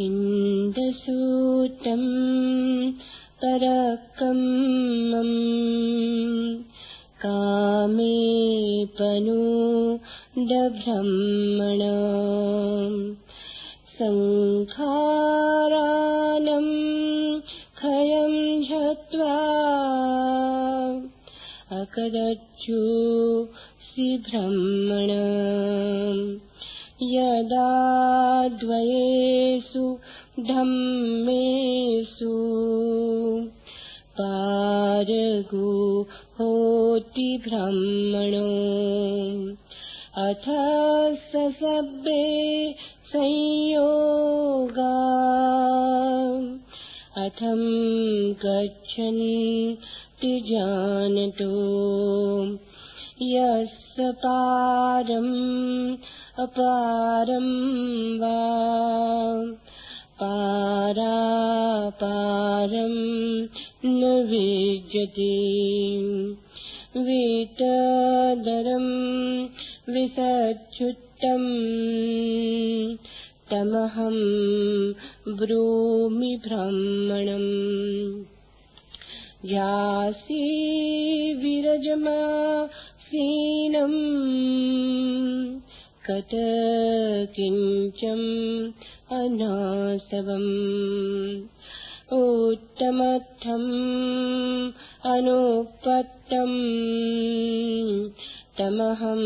किन्द कामे पनु कामेपनूडभ्रह्मण सङ्खारानम् खयं झत्वा अकरजु सिभ्रह्मण यदा द्वयेषु होति ब्रह्मणो। अथ ससब्बे संयोगा। अथं गच्छन्ति जानतो। यस्य पारम् पारापारं न विद्यते वितदरं विसच्युतम् तमहं ब्रूमि ब्रह्मणम्। यासि विरजमासीनम् कतकिञ्चम् अनासवम्। उत्तमर्थम् अनुपत्तम्। तमहं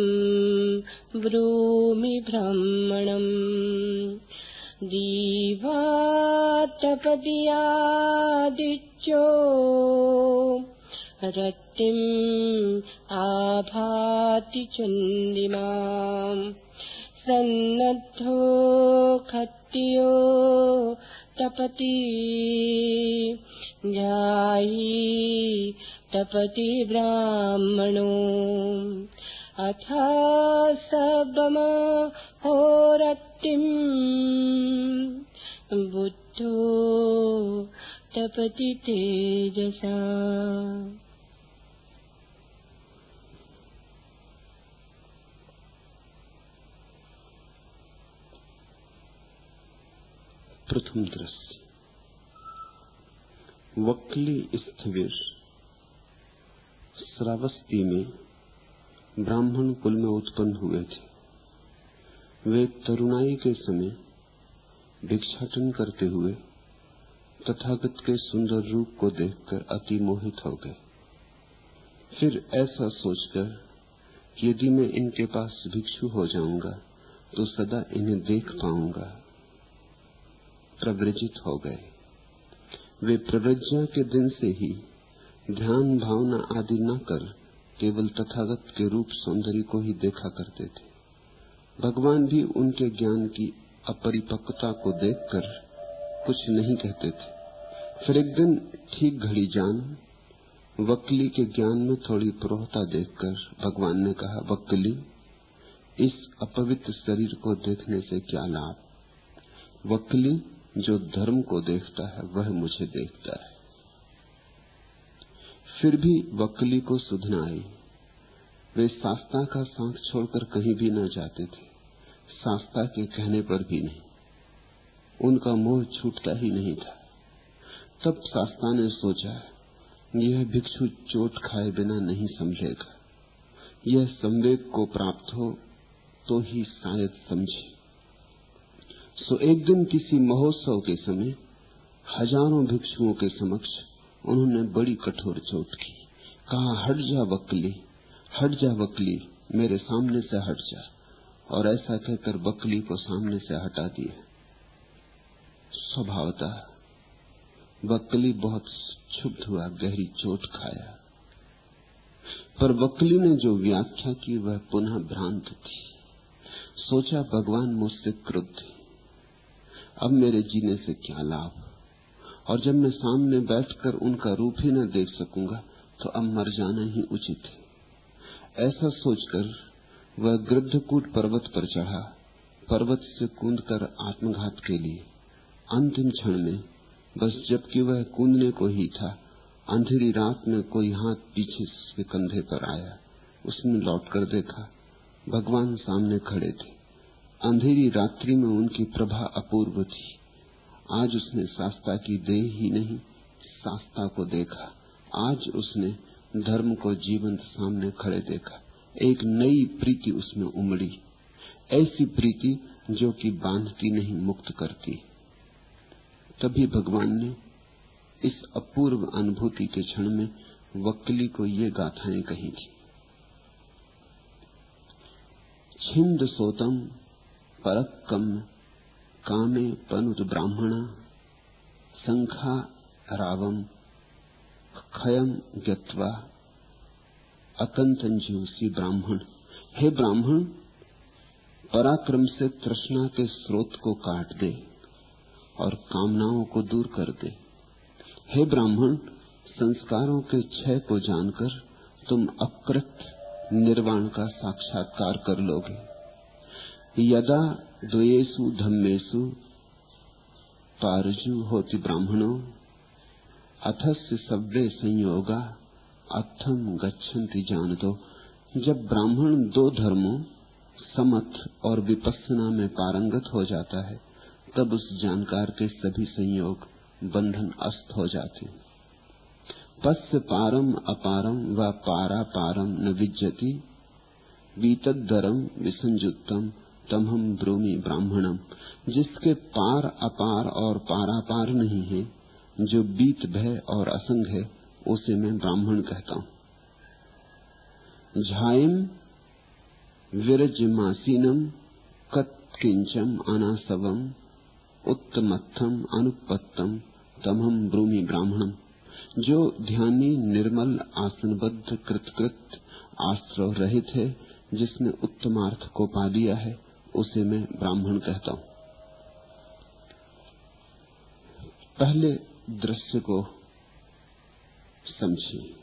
ब्रूमि ब्राह्मणम्। दीवातपदियादिच्यो रत्तिम् आभाति चन्दिमाम् सन्नद्धो खत्यो तपति। जायी तपति ब्राह्मणो। अथ सबम होरत्तिम्। बुद्धो तपति तेजसा प्रथम दृश्य वक्ली स्थविर, श्रावस्ती में ब्राह्मण कुल में उत्पन्न हुए थे। वे तरुणाई के समय भिक्षाटन करते हुए तथागत के सुंदर रूप को देखकर अति मोहित हो गए। फिर ऐसा सोचकर, यदि मैं इनके पास भिक्षु हो जाऊँगा तो सदा इन्हें देख पाऊँगा। प्रव्रजित हो गए। वे प्रव्रज्ञा के दिन से ही ध्यान भावना आदि न कर केवल तथागत के रूप सौंदर्य को ही देखा करते थे। भगवान भी उनके ज्ञान की अपरिपक्वता को देखकर कुछ नहीं कहते थे। फिर एक दिन ठीक घड़ी जान, वकली के ज्ञान में थोड़ी प्रोहता देखकर भगवान ने कहा, वकली, इस अपवित्र शरीर को देखने से क्या लाभ? वकली जो धर्म को देखता है, वह मुझे देखता है। फिर भी वकली को सुधना आई। वे शास्त्रा का साथ छोड़कर कहीं भी न जाते थे। शास्त्रा के कहने पर भी नहीं। उनका मोह छूटता ही नहीं था। तब शास्त्रा ने सोचा, यह भिक्षु चोट खाए बिना नहीं समझेगा। यह संवेद को प्राप्त हो तो ही शायद समझे। सो एक दिन किसी महोत्सव के समय, हज़ारों भिक्षुओं के समक्ष उन्होंने बड़ी कठोर चोट की। कहा, हट जा वकली, हट जा वकली, मेरे सामने से हट जा। और ऐसा कहकर बकली को सामने से हटा दिया। स्वभावतः बकली बहुत क्षुब्ध हुआ, गहरी चोट खाया। पर वकली ने जो व्याख्या की, वह पुनः भ्रांत थी। सोचा, भगवान मुझसे क्रुद्ध अब मेरे जीने से क्या लाभ? और जब मैं सामने बैठकर उनका रूप ही न देख सकूँगा तो अब मर जाना ही उचित है। ऐसा सोचकर वह गृद्धकूट पर्वत पर चढ़ा, पर्वत से कूदकर आत्मघात के लिए। अंतिम क्षण में बस जबकि वह कूदने को ही था, अंधेरी रात में कोई हाथ पीछे से कंधे पर आया, उसने लौट कर देखा, भगवान सामने खड़े थे। अंधेरी रात्रि में उनकी प्रभा अपूर्व थी। आज उसने शास्त्रा की देह ही नहीं शास्त्रा को देखा। आज उसने धर्म को जीवंत सामने खड़े देखा। एक नई प्रीति उसमें उमड़ी। ऐसी प्रीति जो कि बांधती नहीं, मुक्त करती। तभी भगवान ने इस अपूर्व अनुभूति के क्षण में वक्ली को ये गाथाएँ कही थी। छिंद सोतम परक्कम कामे। पनुत ब्राह्मणा। संखा रावम। खयम गत्वा। अकंतंजूसी ब्राह्मण। हे ब्राह्मण, पराक्रम से तृष्णा के स्रोत को काट दे और कामनाओं को दूर कर दे। हे ब्राह्मण, संस्कारों के क्षय को जानकर तुम अकृत निर्वाण का साक्षात्कार कर लोगे। यदा द्वेषु धम्मेशु पारजु होती ब्राह्मणों, अथस्य सव्य संयोगा अथम गच्छन्ति जान दो जब ब्राह्मण दो धर्मों समथ और विपස්සना में पारंगत हो जाता है, तब उस जानकार के सभी संयोग बंधन अस्त हो जाते। पस्य पारम अपारम व पारा पारम न विज्जति वीतदरम विसंजुतम तम हम ब्रूमि ब्राह्मणम जिसके पार अपार और पारापार नहीं है, जो बीत भय और असंग है, उसे मैं ब्राह्मण कहता हूँ। झाइम विरजमासीनम कत्किंचम अनासवम उत्तमत्थम अनुपत्तम तमहम ब्रूमि ब्राह्मणम जो ध्यानी निर्मल आसनबद्ध कृतकृत आश्रव रहित है, जिसने उत्तमार्थ को पा लिया है उसे मैं ब्राह्मण कहता हूँ। पहले दृश्य को समझिए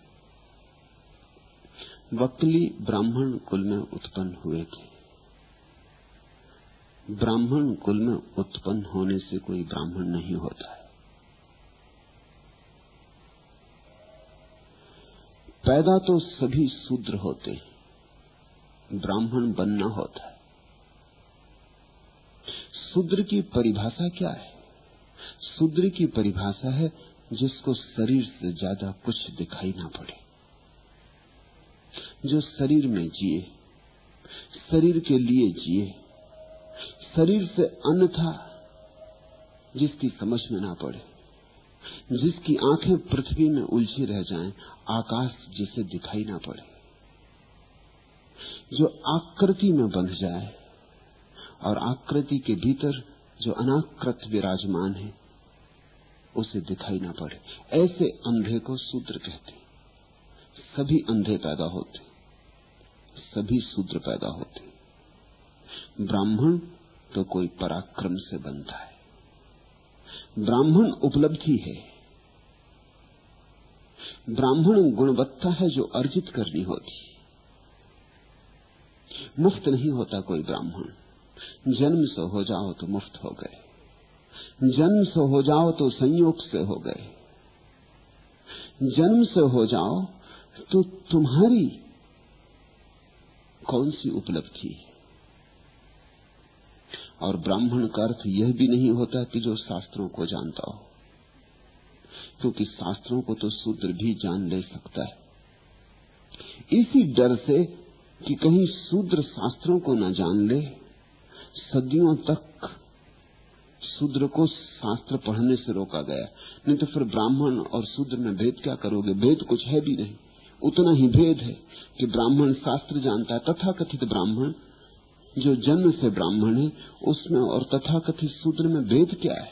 वकली ब्राह्मण कुल में उत्पन्न हुए थे। ब्राह्मण कुल में उत्पन्न होने से कोई ब्राह्मण नहीं होता है। पैदा तो सभी शूद्र होते हैं। ब्राह्मण बनना होता है। शूद्र की परिभाषा क्या है? शूद्र की परिभाषा है जिसको शरीर से ज़्यादा कुछ दिखाई ना पड़े। जो शरीर में जिए शरीर के लिए जिए शरीर से अन्न था जिसकी समझ में ना पड़े जिसकी आँखें पृथ्वी में उलझी रह जाएँ, आकाश जिसे दिखाई ना पड़े जो आकृति में बंध जाए और आकृति के भीतर जो अनाकृत विराजमान है, उसे दिखाई ना पड़े। ऐसे अंधे को सूत्र कहते सभी अंधे पैदा होते सभी सूत्र पैदा होते ब्राह्मण तो कोई पराक्रम से बनता है। ब्राह्मण उपलब्धि है। ब्राह्मण गुणवत्ता है जो अर्जित करनी होती मुफ़्त नहीं होता कोई ब्राह्मण। जन्म से हो जाओ तो मुफ़्त हो गए। जन्म से हो जाओ तो संयोग से हो गए। जन्म से हो जाओ तो तुम्हारी कौन सी उपलब्धि? और ब्राह्मण का अर्थ यह भी नहीं होता कि जो शास्त्रों को जानता हो, क्योंकि शास्त्रों को तो शूद्र भी जान ले सकता है। इसी डर से कि कहीं शूद्र शास्त्रों को न जान ले सदियों तक शूद्र को शास्त्र पढ़ने से रोका गया। नहीं तो फिर ब्राह्मण और शूद्र में भेद क्या करोगे? भेद कुछ है भी नहीं। उतना ही भेद है कि ब्राह्मण शास्त्र जानता है। तथा कथित ब्राह्मण, जो जन्म से ब्राह्मण है, उसमें और तथा कथित शूद्र में भेद क्या है?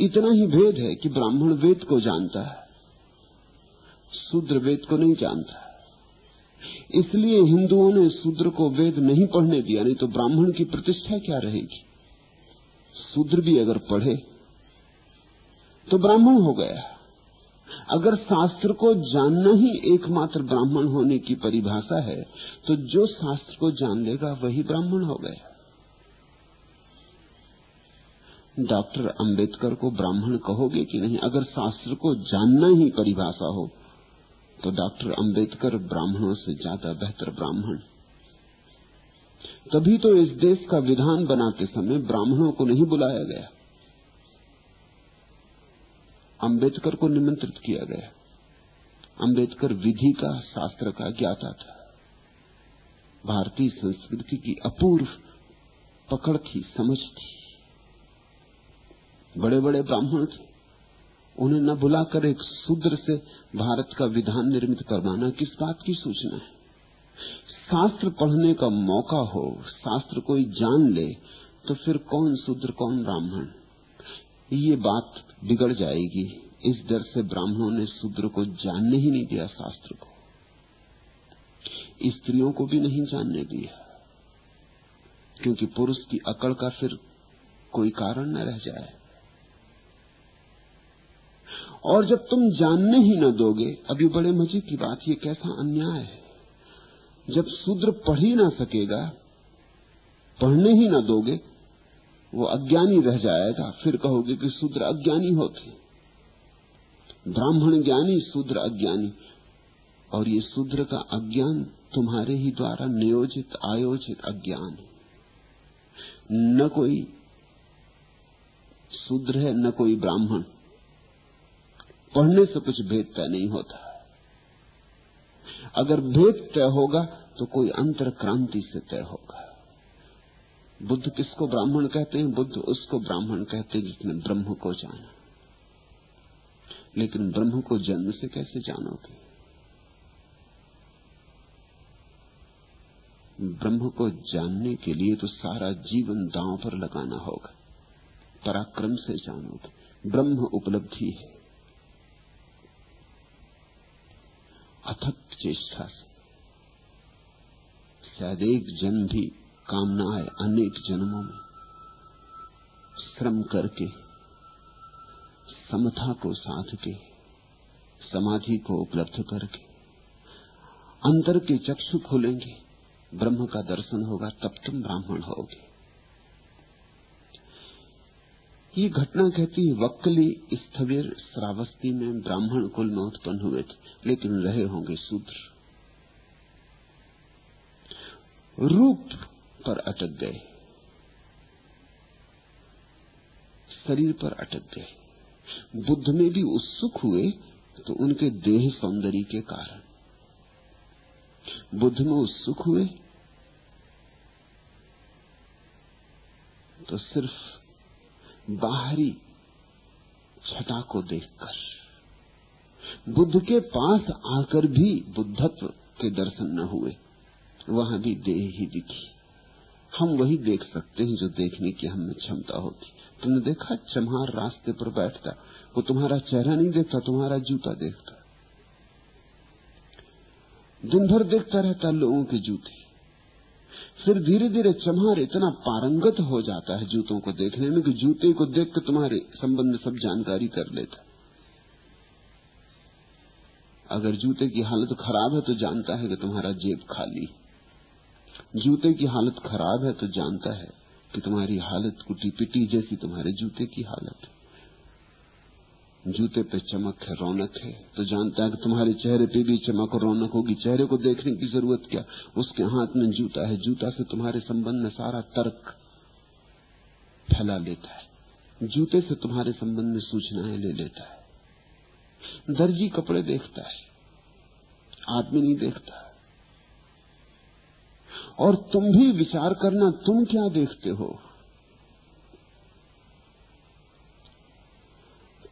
इतना ही भेद है कि ब्राह्मण वेद को जानता है। शूद्र वेद को नहीं जानता। इसलिए हिंदुओं ने शूद्र को वेद नहीं पढ़ने दिया, नहीं तो ब्राह्मण की प्रतिष्ठा क्या रहेगी? शूद्र भी अगर पढ़े तो ब्राह्मण हो गया। अगर शास्त्र को जानना ही एकमात्र ब्राह्मण होने की परिभाषा है तो जो शास्त्र को जान लेगा, वही ब्राह्मण हो गया। डॉक्टर अंबेडकर को ब्राह्मण कहोगे कि नहीं? अगर शास्त्र को जानना ही परिभाषा हो तो डॉक्टर अंबेडकर ब्राह्मणों से ज़्यादा बेहतर ब्राह्मण। तभी तो इस देश का विधान बनाते समय ब्राह्मणों को नहीं बुलाया गया। अंबेडकर को निमंत्रित किया गया। अंबेडकर विधि का, शास्त्र का ज्ञाता था। भारतीय संस्कृति की अपूर्व पकड़ थी, समझ थी। बड़े बड़े ब्राह्मण थे। उन्हें न बुलाकर एक शूद्र से भारत का विधान निर्मित करवाना किस बात की सूचना है? शास्त्र पढ़ने का मौका हो, शास्त्र कोई जान ले तो फिर कौन शूद्र, कौन ब्राह्मण? ये बात बिगड़ जाएगी। इस डर से ब्राह्मणों ने शूद्र को जानने ही नहीं दिया, शास्त्र को। स्त्रियों को भी नहीं जानने दिया, क्योंकि पुरुष की अकड़ का फिर कोई कारण न रह जाए। और जब तुम जानने ही न दोगे अभी बड़े मज़े की बात, ये कैसा अन्याय है? जब शूद्र पढ़ ही ना सकेगा, पढ़ने ही ना दोगे, वो अज्ञानी रह जाएगा। फिर कहोगे कि शूद्र अज्ञानी होते ब्राह्मण ज्ञानी शूद्र अज्ञानी। और ये शूद्र का अज्ञान तुम्हारे ही द्वारा नियोजित, आयोजित अज्ञान है। न कोई शूद्र है, न कोई ब्राह्मण। पढ़ने से कुछ भेद तय नहीं होता। अगर भेद तय होगा तो कोई अंतर क्रांति से तय होगा। बुद्ध किसको ब्राह्मण कहते हैं? बुद्ध उसको ब्राह्मण कहते हैं जिसने ब्रह्म को जाना। लेकिन ब्रह्म को जन्म से कैसे जानोगे? ब्रह्म को जानने के लिए तो सारा जीवन दांव पर लगाना होगा। पराक्रम से जानोगे। ब्रह्म उपलब्धि है। अथक चेष्टा से। शायद एक जन्म भी काम न आए अनेक जन्मों में। श्रम करके, समता को साध के समाधि को उपलब्ध करके। अंतर के चक्षु खोलेंगे, ब्रह्म का दर्शन होगा, तब तुम ब्राह्मण होगे। ये घटना कहती वक्कली स्थविर श्रावस्ती में ब्राह्मण कुल में उत्पन्न हुए थे, लेकिन रहे होंगे शूद्र। रूप पर अटक गए। शरीर पर अटक गए। बुद्ध में भी उत्सुक हुए तो उनके देह सौंदर्य के कारण। बुद्ध में उत्सुक हुए तो सिर्फ़ बाहरी छटा को देखकर। बुद्ध के पास आकर भी बुद्धत्व के दर्शन न हुए। वहाँ भी देह ही दिखी। हम वही देख सकते हैं जो देखने की हमें क्षमता होती। तुमने देखा चमहार रास्ते पर बैठता? वो तुम्हारा चेहरा नहीं देखता, तुम्हारा जूता देखता। दिन भर देखता रहता लोगों के जूते। फिर धीरे धीरे चमहार इतना पारंगत हो जाता है जूतों को देखने में कि जूते को देख कर तुम्हारे संबंध में सब जानकारी कर लेता अगर जूते की हालत खराब है तो जानता है कि तुम्हारा जेब खाली जूते की हालत खराब है तो जानता है कि तुम्हारी हालत कुटी पिटी जैसी तुम्हारे जूते की हालत है। जूते पे चमक है, रौनक है। तो जानता है कि तुम्हारे चेहरे पे भी चमक और रौनक होगी। चेहरे को देखने की ज़रूरत क्या? उसके हाथ में जूता है। जूता से तुम्हारे संबंध में सारा तर्क फैला लेता है। जूते से तुम्हारे संबंध में सूचनाएँ ले लेता है। दर्जी कपड़े देखता है। आदमी नहीं देखता। और तुम भी विचार करना, तुम क्या देखते हो?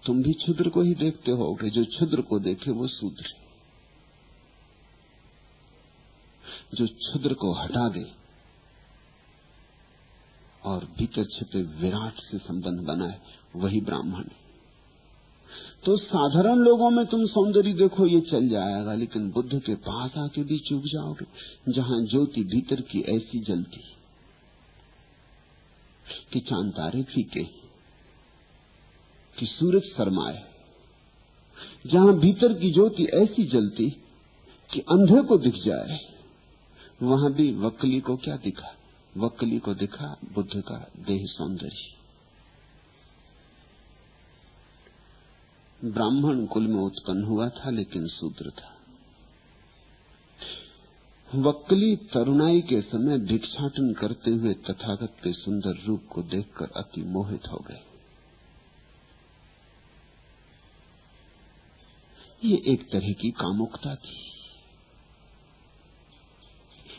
तुम भी क्षुद्र को ही देखते हो कि जो क्षुद्र को देखे वो शूद्र। जो क्षुद्र को हटा दे और भीतर छिपे विराट से संबंध बनाए, वही ब्राह्मण है। तो साधारण लोगों में तुम सौंदर्य देखो, ये चल जाएगा, लेकिन बुद्ध के पास आके भी चूक जाओगे, जहाँ ज्योति भीतर की ऐसी जलती कि चाँद तारे फीके। कि सूरज शर्माए। जहाँ भीतर की ज्योति ऐसी जलती कि अंधे को दिख जाए, वहाँ भी वक्ली को क्या दिखा? वक्ली को दिखा बुद्ध का देह सौंदर्य। ब्राह्मण कुल में उत्पन्न हुआ था, लेकिन शूद्र था। वक्ली तरुणाई के समय भिक्षाटन करते हुए तथागत के सुंदर रूप को देखकर अति मोहित हो गए। ये एक तरह की कामुकता थी।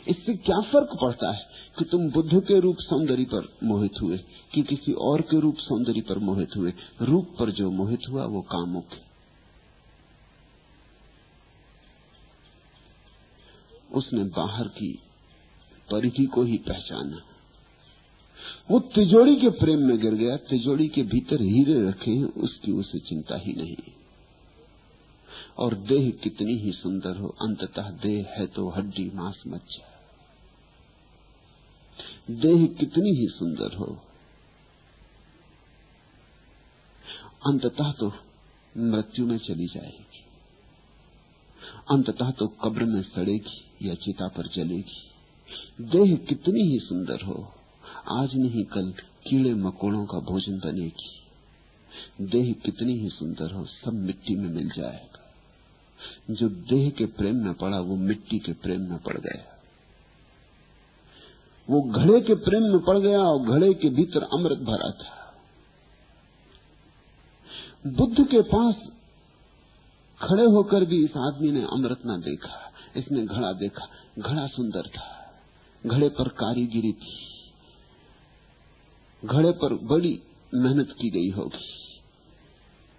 इससे क्या फ़र्क पड़ता है कि तुम बुद्ध के रूप सौंदर्य पर मोहित हुए, कि किसी और के रूप सौंदर्य पर मोहित हुए? रूप पर जो मोहित हुआ, वो कामुक है उसने बाहर की परिधि को ही पहचाना। वो तिजोड़ी के प्रेम में गिर गया। तिजोड़ी के भीतर हीरे रखे हैं, उसकी उसे चिंता ही नहीं। और देह कितनी ही सुंदर हो, अंततः देह है तो हड्डी, मांस मज्जा देह कितनी ही सुंदर हो, अंततः तो मृत्यु में चली जाएगी। अंततः तो कब्र में सड़ेगी या चिता पर जलेगी। देह कितनी ही सुंदर हो, आज नहीं कल कीड़े मकोड़ों का भोजन बनेगी। देह कितनी ही सुंदर हो, सब मिट्टी में मिल जाएगा। जो देह के प्रेम में पड़ा, वो मिट्टी के प्रेम में पड़ गया। वो घड़े के प्रेम में पड़ गया और घड़े के भीतर अमृत भरा था। बुद्ध के पास खड़े होकर भी इस आदमी ने अमृत न देखा। इसने घड़ा देखा। घड़ा सुंदर था। घड़े पर कारीगिरी थी। घड़े पर बड़ी मेहनत की गई होगी।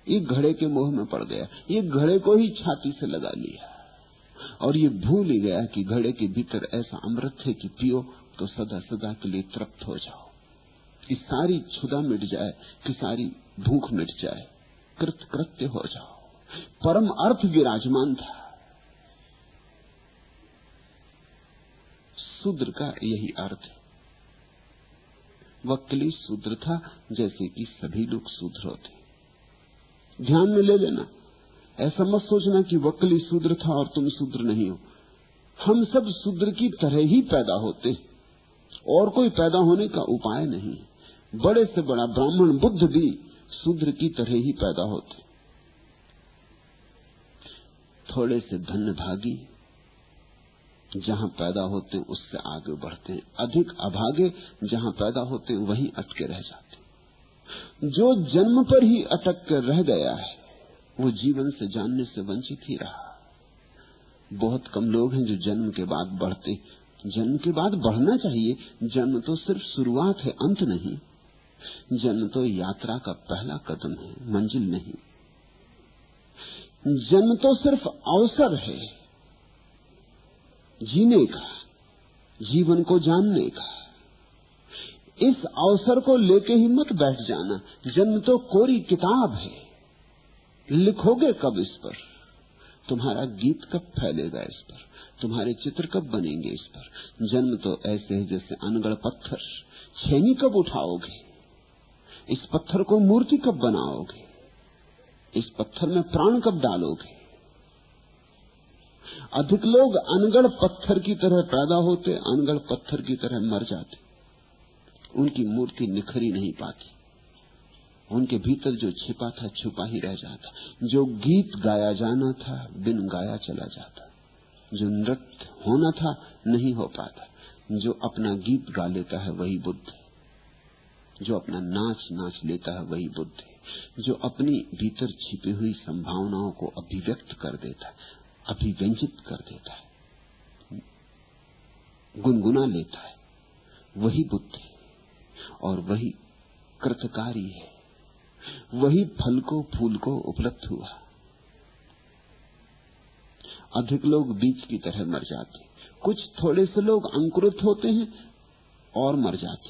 ये घड़े के मोह में पड़ गया, ये घड़े को ही छाती से लगा लिया। और ये भूल ही गया कि घड़े के भीतर ऐसा अमृत है कि पियो तो सदा सदा के लिए तृप्त हो जाओ। कि सारी क्षुदा मिट जाए, कि सारी भूख मिट जाए कृत कृत्य हो जाओ। परम अर्थ विराजमान था। शूद्र का यही अर्थ है। वक्ली शूद्र था जैसे कि सभी लोग शूद्र होते। ध्यान में ले लेना। ऐसा मत सोचना कि वक्ली शूद्र था और तुम शूद्र नहीं हो। हम सब शूद्र की तरह ही पैदा होते और कोई पैदा होने का उपाय नहीं बड़े से बड़ा ब्राह्मण बुद्ध भी शूद्र की तरह ही पैदा होते थोड़े से धन्य भागी, जहाँ पैदा होते हैं उससे आगे बढ़ते हैं। अधिक अभागे जहाँ पैदा होते हैं, वहीं अटके रह जाते जो जन्म पर ही अटक कर रह गया है, वो जीवन से जानने से वंचित ही रहा। बहुत कम लोग हैं जो जन्म के बाद बढ़ते जन्म के बाद बढ़ना चाहिए। जन्म तो सिर्फ़ शुरुआत है, अंत नहीं। जन्म तो यात्रा का पहला कदम है, मंजिल नहीं। जन्म तो सिर्फ़ अवसर है, जीने का, जीवन को जानने का। इस अवसर को लेके ही मत बैठ जाना। जन्म तो कोरी किताब है। लिखोगे कब इस पर? तुम्हारा गीत कब फैलेगा इस पर? तुम्हारे चित्र कब बनेंगे इस पर? जन्म तो ऐसे है जैसे अनगढ़ पत्थर। छेनी कब उठाओगे? इस पत्थर को मूर्ति कब बनाओगे? इस पत्थर में प्राण कब डालोगे? अधिक लोग अनगढ़ पत्थर की तरह पैदा होते, अनगढ़ पत्थर की तरह मर जाते। उनकी मूर्ति निखरी नहीं पाती। उनके भीतर जो छिपा था, छुपा ही रह जाता। जो गीत गाया जाना था बिन गाया चला जाता। जो नृत्य होना था, नहीं हो पाता। जो अपना गीत गा लेता है, वही बुद्ध जो अपना नाच नाच लेता है, वही बुद्ध जो अपनी भीतर छिपी हुई संभावनाओं को अभिव्यक्त कर देता है, अभिव्यंजित कर देता है, गुनगुना लेता है, वही बुद्ध है। और वही कृतकारी है। वही फल को, फूल को उपलब्ध हुआ। अधिक लोग बीज की तरह मर जाते। कुछ थोड़े से लोग अंकुरित होते हैं और मर जाते।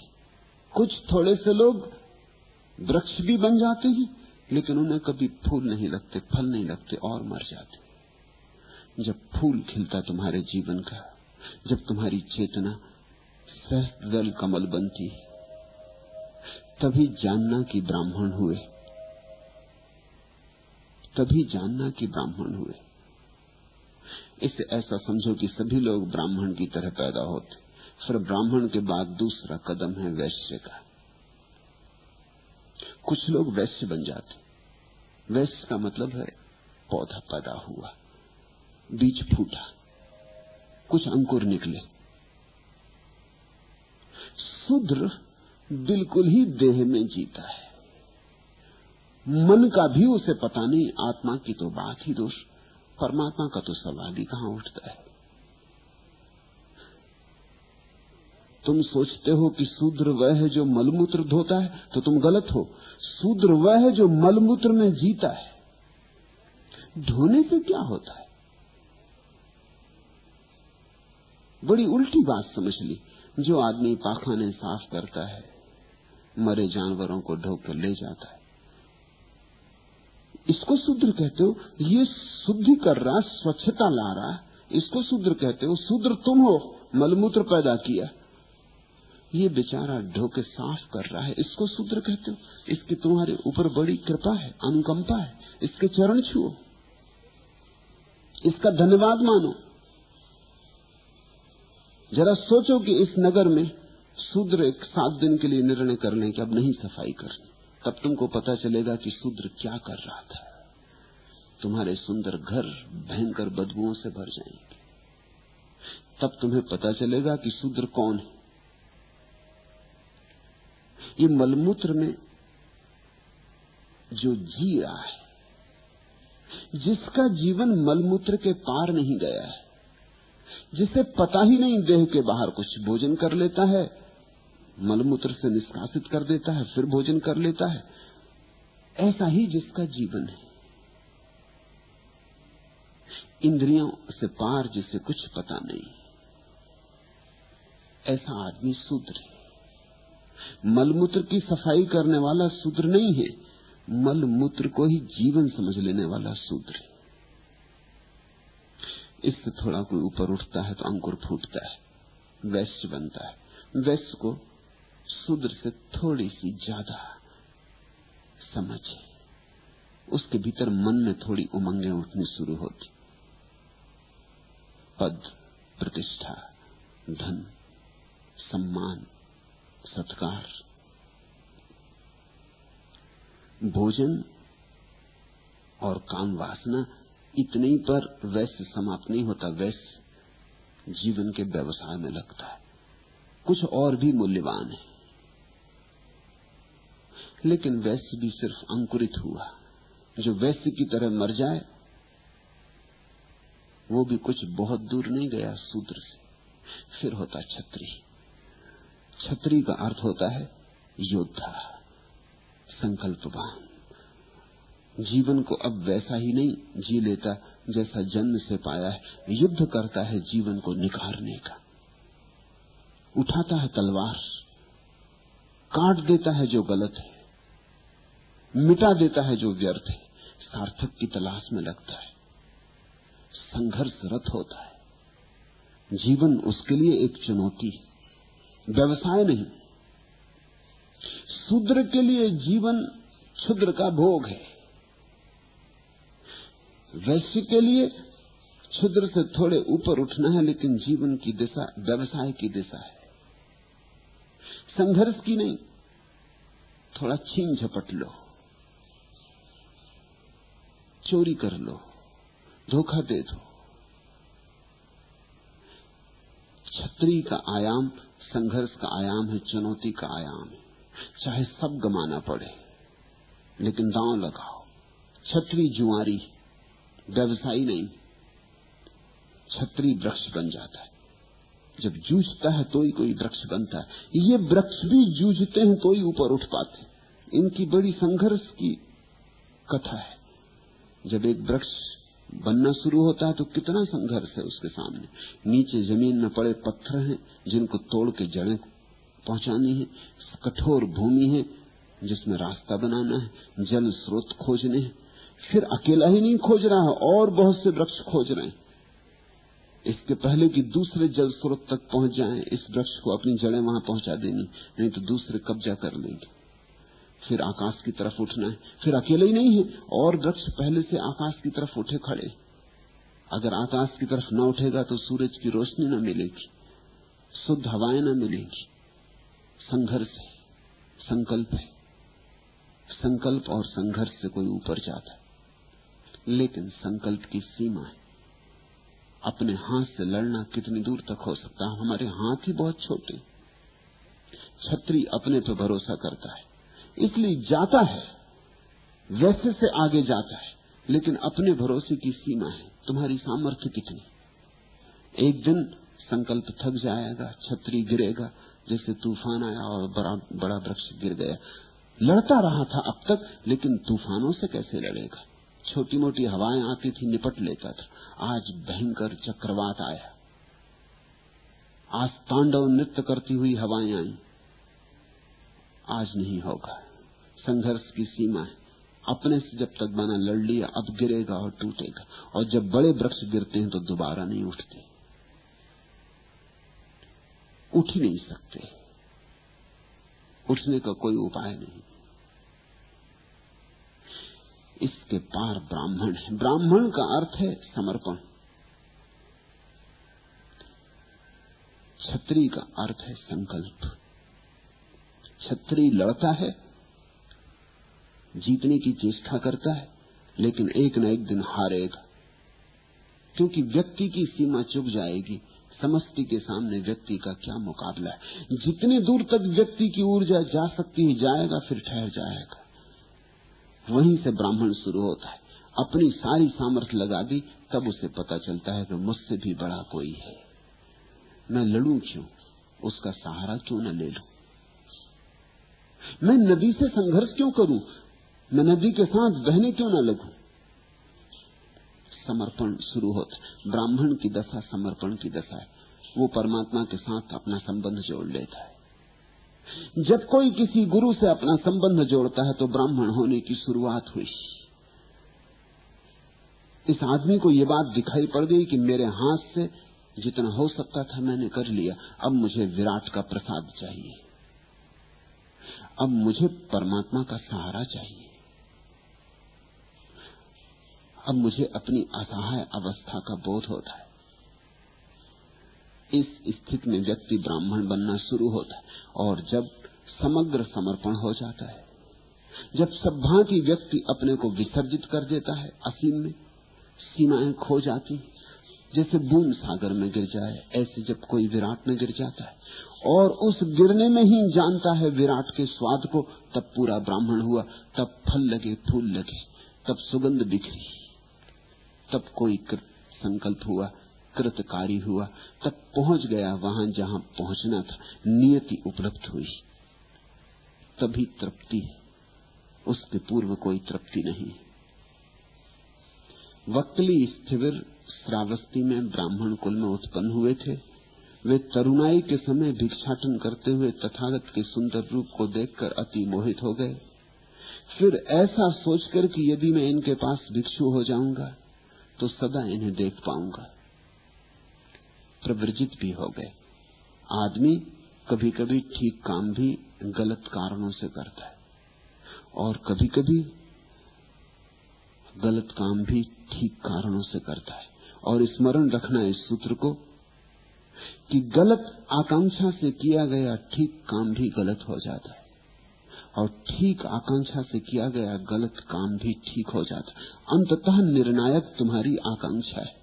कुछ थोड़े से लोग वृक्ष भी बन जाते हैं, लेकिन उन्हें कभी फूल नहीं लगते, फल नहीं लगते और मर जाते। जब फूल खिलता तुम्हारे जीवन का, जब तुम्हारी चेतना सहस्त्र कमल बनती है। तभी जानना कि ब्राह्मण हुए। तभी जानना कि ब्राह्मण हुए। इसे ऐसा समझो कि सभी लोग ब्राह्मण की तरह पैदा होते। फिर ब्राह्मण के बाद दूसरा कदम है वैश्य का। कुछ लोग वैश्य बन जाते। वैश्य का मतलब है पौधा पैदा हुआ, बीज फूटा, कुछ अंकुर निकले। शूद्र बिल्कुल ही देह में जीता है। मन का भी उसे पता नहीं, आत्मा की तो बात ही दोष। परमात्मा का तो सवाल ही कहाँ उठता है? तुम सोचते हो कि शूद्र वह है जो मलमूत्र धोता है तो तुम गलत हो। शूद्र वह है जो मलमूत्र में जीता है। धोने से क्या होता है? बड़ी उल्टी बात समझ ली, जो आदमी पाखाने साफ़ करता है। मरे जानवरों को ढोकर कर ले जाता है। इसको शूद्र कहते हो, ये शुद्धि कर रहा स्वच्छता ला रहा इसको शूद्र कहते हो, शूद्र तुम हो, मलमूत्र पैदा किया। ये बेचारा ढोके साफ़ कर रहा है। इसको शूद्र कहते हो, इसकी तुम्हारे ऊपर बड़ी कृपा है, अनुकंपा है। इसके चरण छुओ। इसका धन्यवाद मानो। जरा सोचो कि इस नगर में शूद्र सात दिन के लिए निर्णय कर लें कि अब नहीं सफ़ाई करनी। तब तुमको पता चलेगा कि शूद्र क्या कर रहा था। तुम्हारे सुंदर घर भयंकर बदबुओं से भर जाएँगे। तब तुम्हें पता चलेगा कि शूद्र कौन है। ये मलमूत्र में जो जी रहा है, जिसका जीवन मलमूत्र के पार नहीं गया है, जिसे पता ही नहीं देह के बाहर कुछ भोजन कर लेता है मलमूत्र से निष्कासित कर देता है, फिर भोजन कर लेता है। ऐसा ही जिसका जीवन है। इंद्रियों से पार जिसे कुछ पता नहीं। ऐसा आदमी शूद्र है। मलमूत्र की सफ़ाई करने वाला शूद्र नहीं है। मलमूत्र को ही जीवन समझ लेने वाला शूद्र है। इससे थोड़ा कोई ऊपर उठता है तो अंकुर फूटता है, वैश्य बनता है। वैश्य को शूद्र से थोड़ी सी ज़्यादा समझ। है उसके भीतर मन में थोड़ी उमंगें उठनी शुरू होती। पद, प्रतिष्ठा, धन, सम्मान, सत्कार। भोजन और काम वासना इतने ही पर वैश्य समाप्त नहीं होता, वैश्य जीवन के व्यवसाय में लगता है। कुछ और भी मूल्यवान है। लेकिन वैश्य भी सिर्फ़ अंकुरित हुआ। जो वैश्य की तरह मर जाए, वो भी कुछ बहुत दूर नहीं गया सूत्र से। फिर होता छत्री छत्री का अर्थ होता है योद्धा, संकल्पवान। जीवन को अब वैसा ही नहीं जी लेता जैसा जन्म से पाया है। युद्ध करता है जीवन को निखारने का। उठाता है तलवार, काट देता है जो गलत है। मिटा देता है जो व्यर्थ है। सार्थक की तलाश में लगता है। संघर्षरत होता है। जीवन उसके लिए एक चुनौती है। व्यवसाय नहीं। शूद्र के लिए जीवन क्षुद्र का भोग है। वैश्य के लिए क्षुद्र से थोड़े ऊपर उठना है, लेकिन जीवन की दिशा, व्यवसाय की दिशा है। संघर्ष की नहीं। थोड़ा छीन झपट लो। चोरी कर लो, धोखा दे दो। छत्री का आयाम, संघर्ष का आयाम है, चुनौती का आयाम है। चाहे सब गमाना पड़े, लेकिन दांव लगाओ। छत्री जुआरी, व्यवसायी नहीं। छत्री वृक्ष बन जाता है। जब जूझता है तो ही कोई वृक्ष बनता है। ये वृक्ष भी जूझते हैं तो ही ऊपर उठ पाते इनकी बड़ी संघर्ष की कथा है। जब एक वृक्ष बनना शुरू होता है तो कितना संघर्ष है उसके सामने। नीचे ज़मीन में पड़े पत्थर हैं जिनको तोड़ के जड़ें पहुंचानी है, कठोर भूमि है जिसमें रास्ता बनाना है, जल स्रोत खोजने हैं। फिर अकेला ही नहीं खोज रहा है, और बहुत से वृक्ष खोज रहे हैं। इसके पहले कि दूसरे जल स्रोत तक पहुँच जाएँ, इस वृक्ष को अपनी जड़ें वहाँ पहुँचा देनी, नहीं तो दूसरे कब्जा कर लेंगे। फिर आकाश की तरफ़ उठना है। फिर अकेले ही नहीं है, और वृक्ष पहले से आकाश की तरफ़ उठे खड़े। अगर आकाश की तरफ़ न उठेगा तो सूरज की रोशनी न मिलेगी, शुद्ध हवाएँ न मिलेंगी। संघर्ष है, संकल्प है। संकल्प और संघर्ष से कोई ऊपर जाता है। लेकिन संकल्प की सीमा है। अपने हाथ से लड़ना कितनी दूर तक हो सकता है? हमारे हाथ ही बहुत छोटे छत्री अपने पे भरोसा करता है। इसलिए जाता है वैसे से आगे जाता है, लेकिन अपने भरोसे की सीमा है। तुम्हारी सामर्थ्य कितनी? एक दिन संकल्प थक जाएगा, छतरी गिरेगा, जैसे तूफ़ान आया और बड़ा बड़ा वृक्ष गिर गया। लड़ता रहा था अब तक, लेकिन तूफानों से कैसे लड़ेगा? छोटी मोटी हवाएँ आती थी, निपट लेता था। आज भयंकर चक्रवात आया। आज तांडव नृत्य करती हुई हवाएँ आई। आज नहीं होगा। संघर्ष की सीमा है। अपने से जब तक बना लड़ लिया, अब गिरेगा और टूटेगा। और जब बड़े वृक्ष गिरते हैं तो दोबारा नहीं उठते। उठ ही नहीं सकते। उठने का कोई उपाय नहीं। इसके पार ब्राह्मण है। ब्राह्मण का अर्थ है समर्पण। छत्री का अर्थ है संकल्प। छत्री लड़ता है जीतने की चेष्टा करता है, लेकिन एक न एक दिन हारेगा। क्योंकि व्यक्ति की सीमा चुक जाएगी, समष्टि के सामने व्यक्ति का क्या मुकाबला है? जितने दूर तक व्यक्ति की ऊर्जा जा सकती है, जाएगा, फिर ठहर जाएगा। वहीं से ब्राह्मण शुरू होता है। अपनी सारी सामर्थ्य लगा दी, तब उसे पता चलता है कि मुझसे भी बड़ा कोई है। मैं लड़ू क्यों? उसका सहारा क्यों न ले लू? मैं नदी से संघर्ष क्यों करूँ? मैं नदी के साथ बहने क्यों न लगू? समर्पण शुरू होता ब्राह्मण की दशा समर्पण की दशा है। वो परमात्मा के साथ अपना संबंध जोड़ लेता है। जब कोई किसी गुरु से अपना संबंध जोड़ता है तो ब्राह्मण होने की शुरुआत हुई। इस आदमी को यह बात दिखाई पड़ गई कि मेरे हाथ से जितना हो सकता था मैंने कर लिया। अब मुझे विराट का प्रसाद चाहिए। अब मुझे परमात्मा का सहारा चाहिए। अब मुझे अपनी असहाय अवस्था का बोध होता है। इस स्थिति में व्यक्ति ब्राह्मण बनना शुरू होता है और जब समग्र समर्पण हो जाता है, जब सद्भांति व्यक्ति अपने को विसर्जित कर देता है असीम में, सीमाएँ खो जाती जैसे बूंद सागर में गिर जाए, ऐसे जब कोई विराट में गिर जाता है और उस गिरने में ही जानता है विराट के स्वाद को, तब पूरा ब्राह्मण हुआ, तब फल लगे, फूल लगे, तब सुगंध बिखरी। तब कोई कृत संकल्प हुआ, कृतकारी हुआ, तब पहुँच गया वहाँ जहाँ पहुँचना था, नियति उपलब्ध हुई। तभी तृप्ति है, उसके पूर्व कोई तृप्ति नहीं। वक्तली स्थिविर श्रावस्ती में ब्राह्मण कुल में उत्पन्न हुए थे। वे तरुणाई के समय भिक्षाटन करते हुए तथागत के सुंदर रूप को देखकर अति मोहित हो गए। फिर ऐसा सोचकर कि यदि मैं इनके पास भिक्षु हो जाऊँगा तो सदा इन्हें देख पाऊँगा। प्रवृजित भी हो गए। आदमी कभी कभी ठीक काम भी गलत कारणों से करता है और कभी कभी गलत काम भी ठीक कारणों से करता है। और स्मरण रखना इस सूत्र को कि गलत आकांक्षा से किया गया ठीक काम भी गलत हो जाता है। और ठीक आकांक्षा से किया गया गलत काम भी ठीक हो जाता अंततः निर्णायक तुम्हारी आकांक्षा है।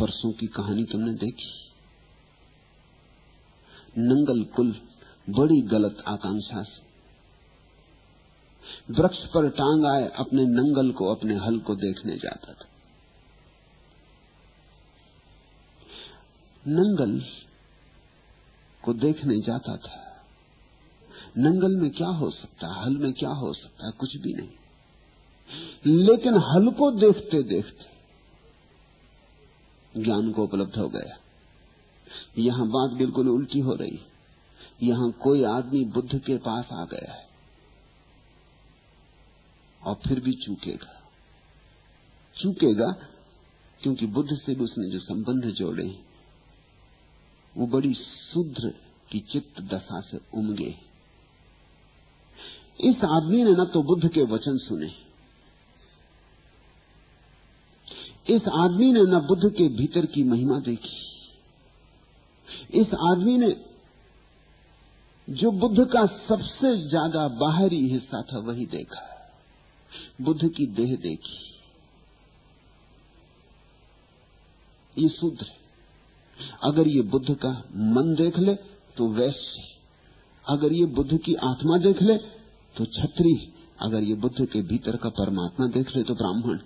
परसों की कहानी तुमने देखी? नंगल कुल बड़ी गलत आकांक्षा से। वृक्ष पर टांग आए अपने नंगल को अपने हल को देखने जाता था। नंगल को देखने जाता था। नंगल में क्या हो सकता हल में क्या हो सकता कुछ भी नहीं। लेकिन हल को देखते देखते ज्ञान को उपलब्ध हो गया। यहाँ बात बिल्कुल उल्टी हो रही। यहाँ कोई आदमी बुद्ध के पास आ गया है और फिर भी चूकेगा। चूकेगा क्योंकि बुद्ध से भी उसने जो संबंध जोड़े वो बड़ी शुद्र की चित्त दशा से उमगे इस आदमी ने न तो बुद्ध के वचन सुने। इस आदमी ने न बुद्ध के भीतर की महिमा देखी। इस आदमी ने जो बुद्ध का सबसे ज़्यादा बाहरी हिस्सा था वही देखा। बुद्ध की देह देखी। ये शूद्र अगर ये बुद्ध का मन देख ले तो वैश्य। अगर ये बुद्ध की आत्मा देख ले तो छत्री अगर ये बुद्ध के भीतर का परमात्मा देख ले तो ब्राह्मण।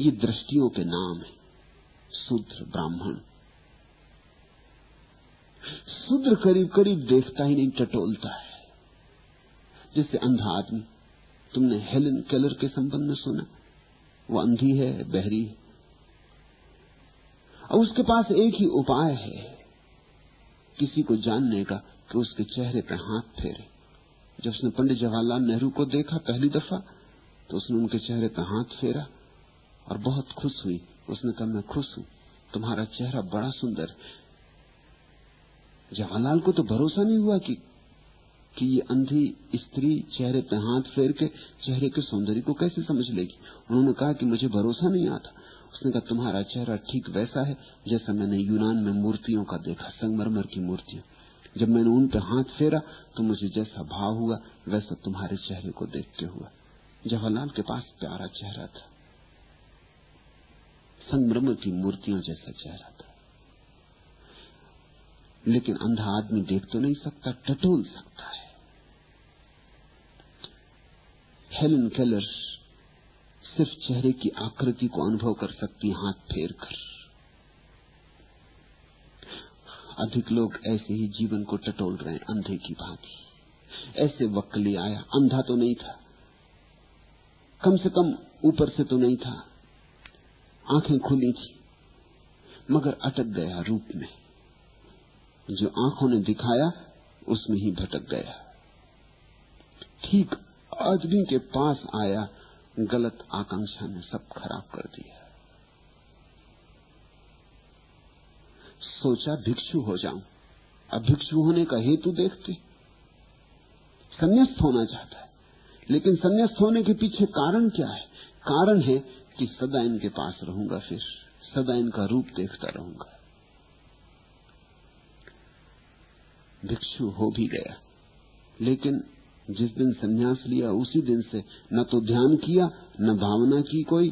ये दृष्टियों के नाम है शूद्र ब्राह्मण। शूद्र करीब करीब देखता ही नहीं, टटोलता है। जैसे अंधा आदमी, तुमने हेलन केलर के संबंध में सुना, वो अंधी है, बहरी है। और उसके पास एक ही उपाय है। किसी को जानने का कि उसके चेहरे पर हाथ फेरे। जब उसने पंडित जवाहरलाल नेहरू को देखा पहली दफ़ा तो उसने उनके चेहरे पर हाथ फेरा और बहुत खुश हुई। उसने कहा, मैं खुश हूँ। तुम्हारा चेहरा बड़ा सुंदर जवाहरलाल को तो भरोसा नहीं हुआ कि कि ये अंधी स्त्री चेहरे पे हाथ फेर के चेहरे के सौंदर्य को कैसे समझ लेगी। उन्होंने कहा कि मुझे भरोसा नहीं आता। उसने कहा तुम्हारा चेहरा ठीक वैसा है, जैसा मैंने यूनान में मूर्तियों का देखा, संगमरमर की मूर्तियाँ। जब मैंने उन पे हाथ फेरा तो मुझे जैसा भाव हुआ, वैसा तुम्हारे चेहरे को देखते हुआ जवाहरलाल के पास प्यारा चेहरा था। संगमरमर की मूर्तियों जैसा चेहरा था। लेकिन अंधा आदमी देख तो नहीं सकता, टटोल सकता है। हेलन केलर सिर्फ़ चेहरे की आकृति को अनुभव कर सकती हाथ फेर कर। अधिक लोग ऐसे ही जीवन को टटोल रहे हैं, अंधे की भांति। ऐसे वक्त ले आया, अंधा तो नहीं था। कम से कम ऊपर से तो नहीं था। आँखें खुली थी, मगर अटक गया रूप में। जो आँखों ने दिखाया, उसमें ही भटक गया। ठीक आदमी के पास आया गलत आकांक्षा ने सब खराब कर दिया। सोचा भिक्षु हो जाऊँ, अब भिक्षु होने का हेतु देखते। संन्यास्त होना चाहता है, लेकिन संन्यास्त होने के पीछे कारण क्या है? कारण है कि सदा इनके पास रहूँगा फिर सदा इनका रूप देखता रहूँगा। भिक्षु हो भी गया, लेकिन जिस दिन संन्यास लिया, उसी दिन से न तो ध्यान किया, न भावना की कोई।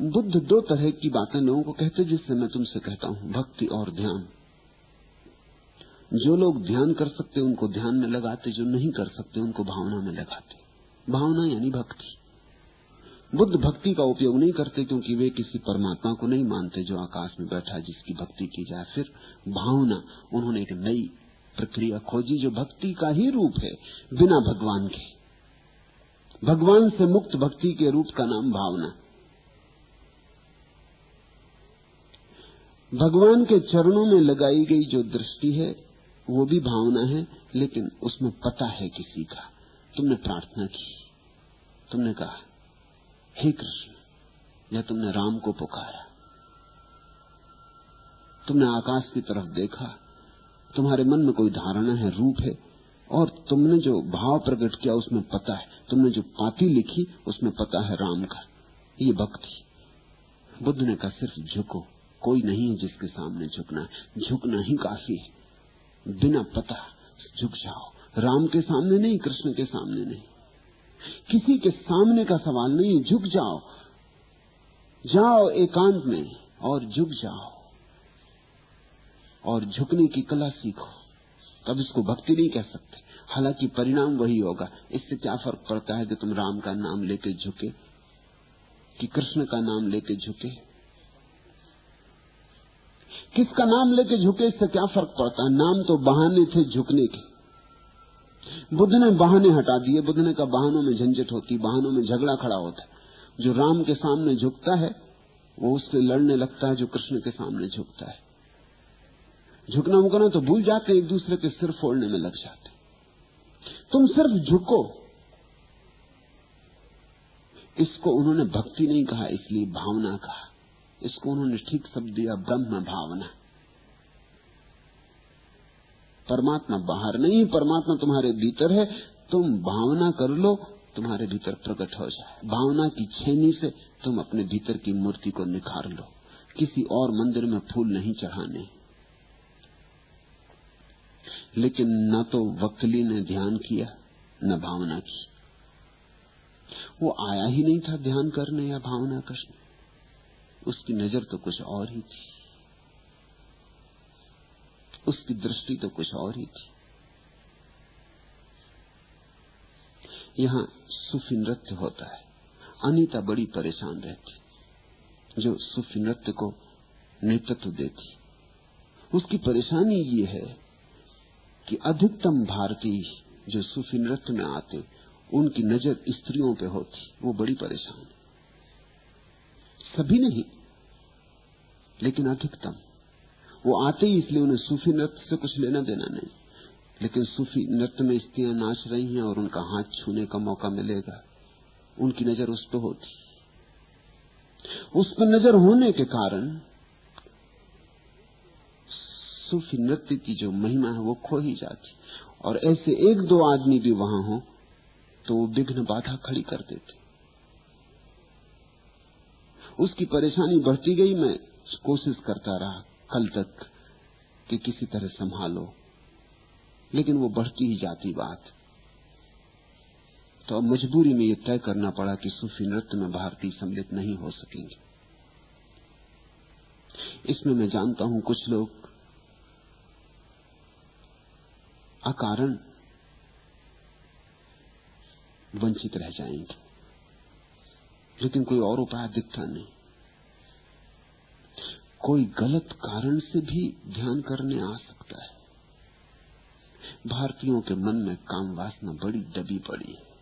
बुद्ध दो तरह की बातें लोगों को कहते जिससे मैं तुमसे कहता हूँ, भक्ति और ध्यान। जो लोग ध्यान कर सकते उनको ध्यान में लगाते, जो नहीं कर सकते, उनको भावना में लगाते। भावना यानी भक्ति। बुद्ध भक्ति का उपयोग नहीं करते, क्योंकि वे किसी परमात्मा को नहीं मानते, जो आकाश में बैठा जिसकी भक्ति की जाए। फिर भावना, उन्होंने एक नई प्रक्रिया खोजी जो भक्ति का ही रूप है, बिना भगवान के। भगवान से मुक्त भक्ति के रूप का नाम भावना। भगवान के चरणों में लगाई गई जो दृष्टि है, वो भी भावना है, लेकिन उसमें पता है किसी का। तुमने प्रार्थना की। तुमने कहा, हे कृष्ण, या तुमने राम को पुकारा। तुमने आकाश की तरफ़ देखा तुम्हारे मन में कोई धारणा है, रूप है, और तुमने जो भाव प्रकट किया उसमें पता है। तुमने जो पाती लिखी उसमें पता है राम का। ये भक्ति। बुद्ध ने कहा, सिर्फ़ झुको। कोई नहीं है जिसके सामने झुकना है। झुकना ही काफ़ी है। बिना पता झुक जाओ। राम के सामने नहीं, कृष्ण के सामने नहीं। किसी के सामने का सवाल नहीं, झुक जाओ। जाओ एकांत में और झुक जाओ। और झुकने की कला सीखो। तब इसको भक्ति नहीं कह सकते। हालाँकि परिणाम वही होगा। इससे क्या फ़र्क पड़ता है कि तुम राम का नाम लेके झुके? कि कृष्ण का नाम लेके झुके? किसका नाम लेके झुके, इससे क्या फ़र्क पड़ता है? नाम तो बहाने थे झुकने के। बुद्ध ने बहाने हटा दिए। बुद्ध ने कहा, बहानों में झंझट होती, बहानों में झगड़ा खड़ा होता जो राम के सामने झुकता है, वो उससे लड़ने लगता है, जो कृष्ण के सामने झुकता है। झुकना मुकना तो भूल जाते एक दूसरे के सिर फोड़ने में लग जाते तुम सिर्फ़ झुको। इसको उन्होंने भक्ति नहीं कहा, इसलिए भावना कहा। इसको उन्होंने ठीक शब्द दिया, ब्रह्म भावना। परमात्मा बाहर नहीं, परमात्मा तुम्हारे भीतर है, तुम भावना कर लो, तुम्हारे भीतर प्रकट हो जाए। भावना की छेनी से तुम अपने भीतर की मूर्ति को निखार लो। किसी और मंदिर में फूल नहीं चढ़ाने। लेकिन न तो वकली ने ध्यान किया, न भावना की। वो आया ही नहीं था ध्यान करने या भावना करने। उसकी नज़र तो कुछ और ही थी। उसकी दृष्टि तो कुछ और ही थी। यहाँ सूफी नृत्य होता है। अनीता बड़ी परेशान रहती, जो सूफी नृत्य को नेतृत्व देती। उसकी परेशानी ये है कि अधिकतम भारतीय जो सूफी नृत्य में आते, उनकी नज़र स्त्रियों पे होती, वो बड़ी परेशान सभी नहीं, लेकिन अधिकतम। वो आते ही इसलिए उन्हें सूफी नृत्य से कुछ लेना देना नहीं। लेकिन सूफी नृत्य में स्त्रियाँ नाच रही हैं और उनका हाथ छूने का मौका मिलेगा। उनकी नज़र उस पर होती। उस पर नज़र होने के कारण सूफी नृत्य की जो महिमा है वो खो ही जाती और ऐसे एक दो आदमी भी वहाँ हो तो वो विघ्न बाधा खड़ी कर देते। उसकी परेशानी बढ़ती गई, मैं कोशिश करता रहा कल तक कि किसी तरह संभालो। लेकिन वो बढ़ती ही जाती बात। तो मजबूरी में यह तय करना पड़ा कि सूफी नृत्य में भारतीय सम्मिलित नहीं हो सकेंगे। इसमें मैं जानता हूँ कुछ लोग अकारण वंचित रह जाएँगे। लेकिन कोई और उपाय दिखता नहीं। कोई गलत कारण से भी ध्यान करने आ सकता है। भारतीयों के मन में काम वासना बड़ी दबी पड़ी है।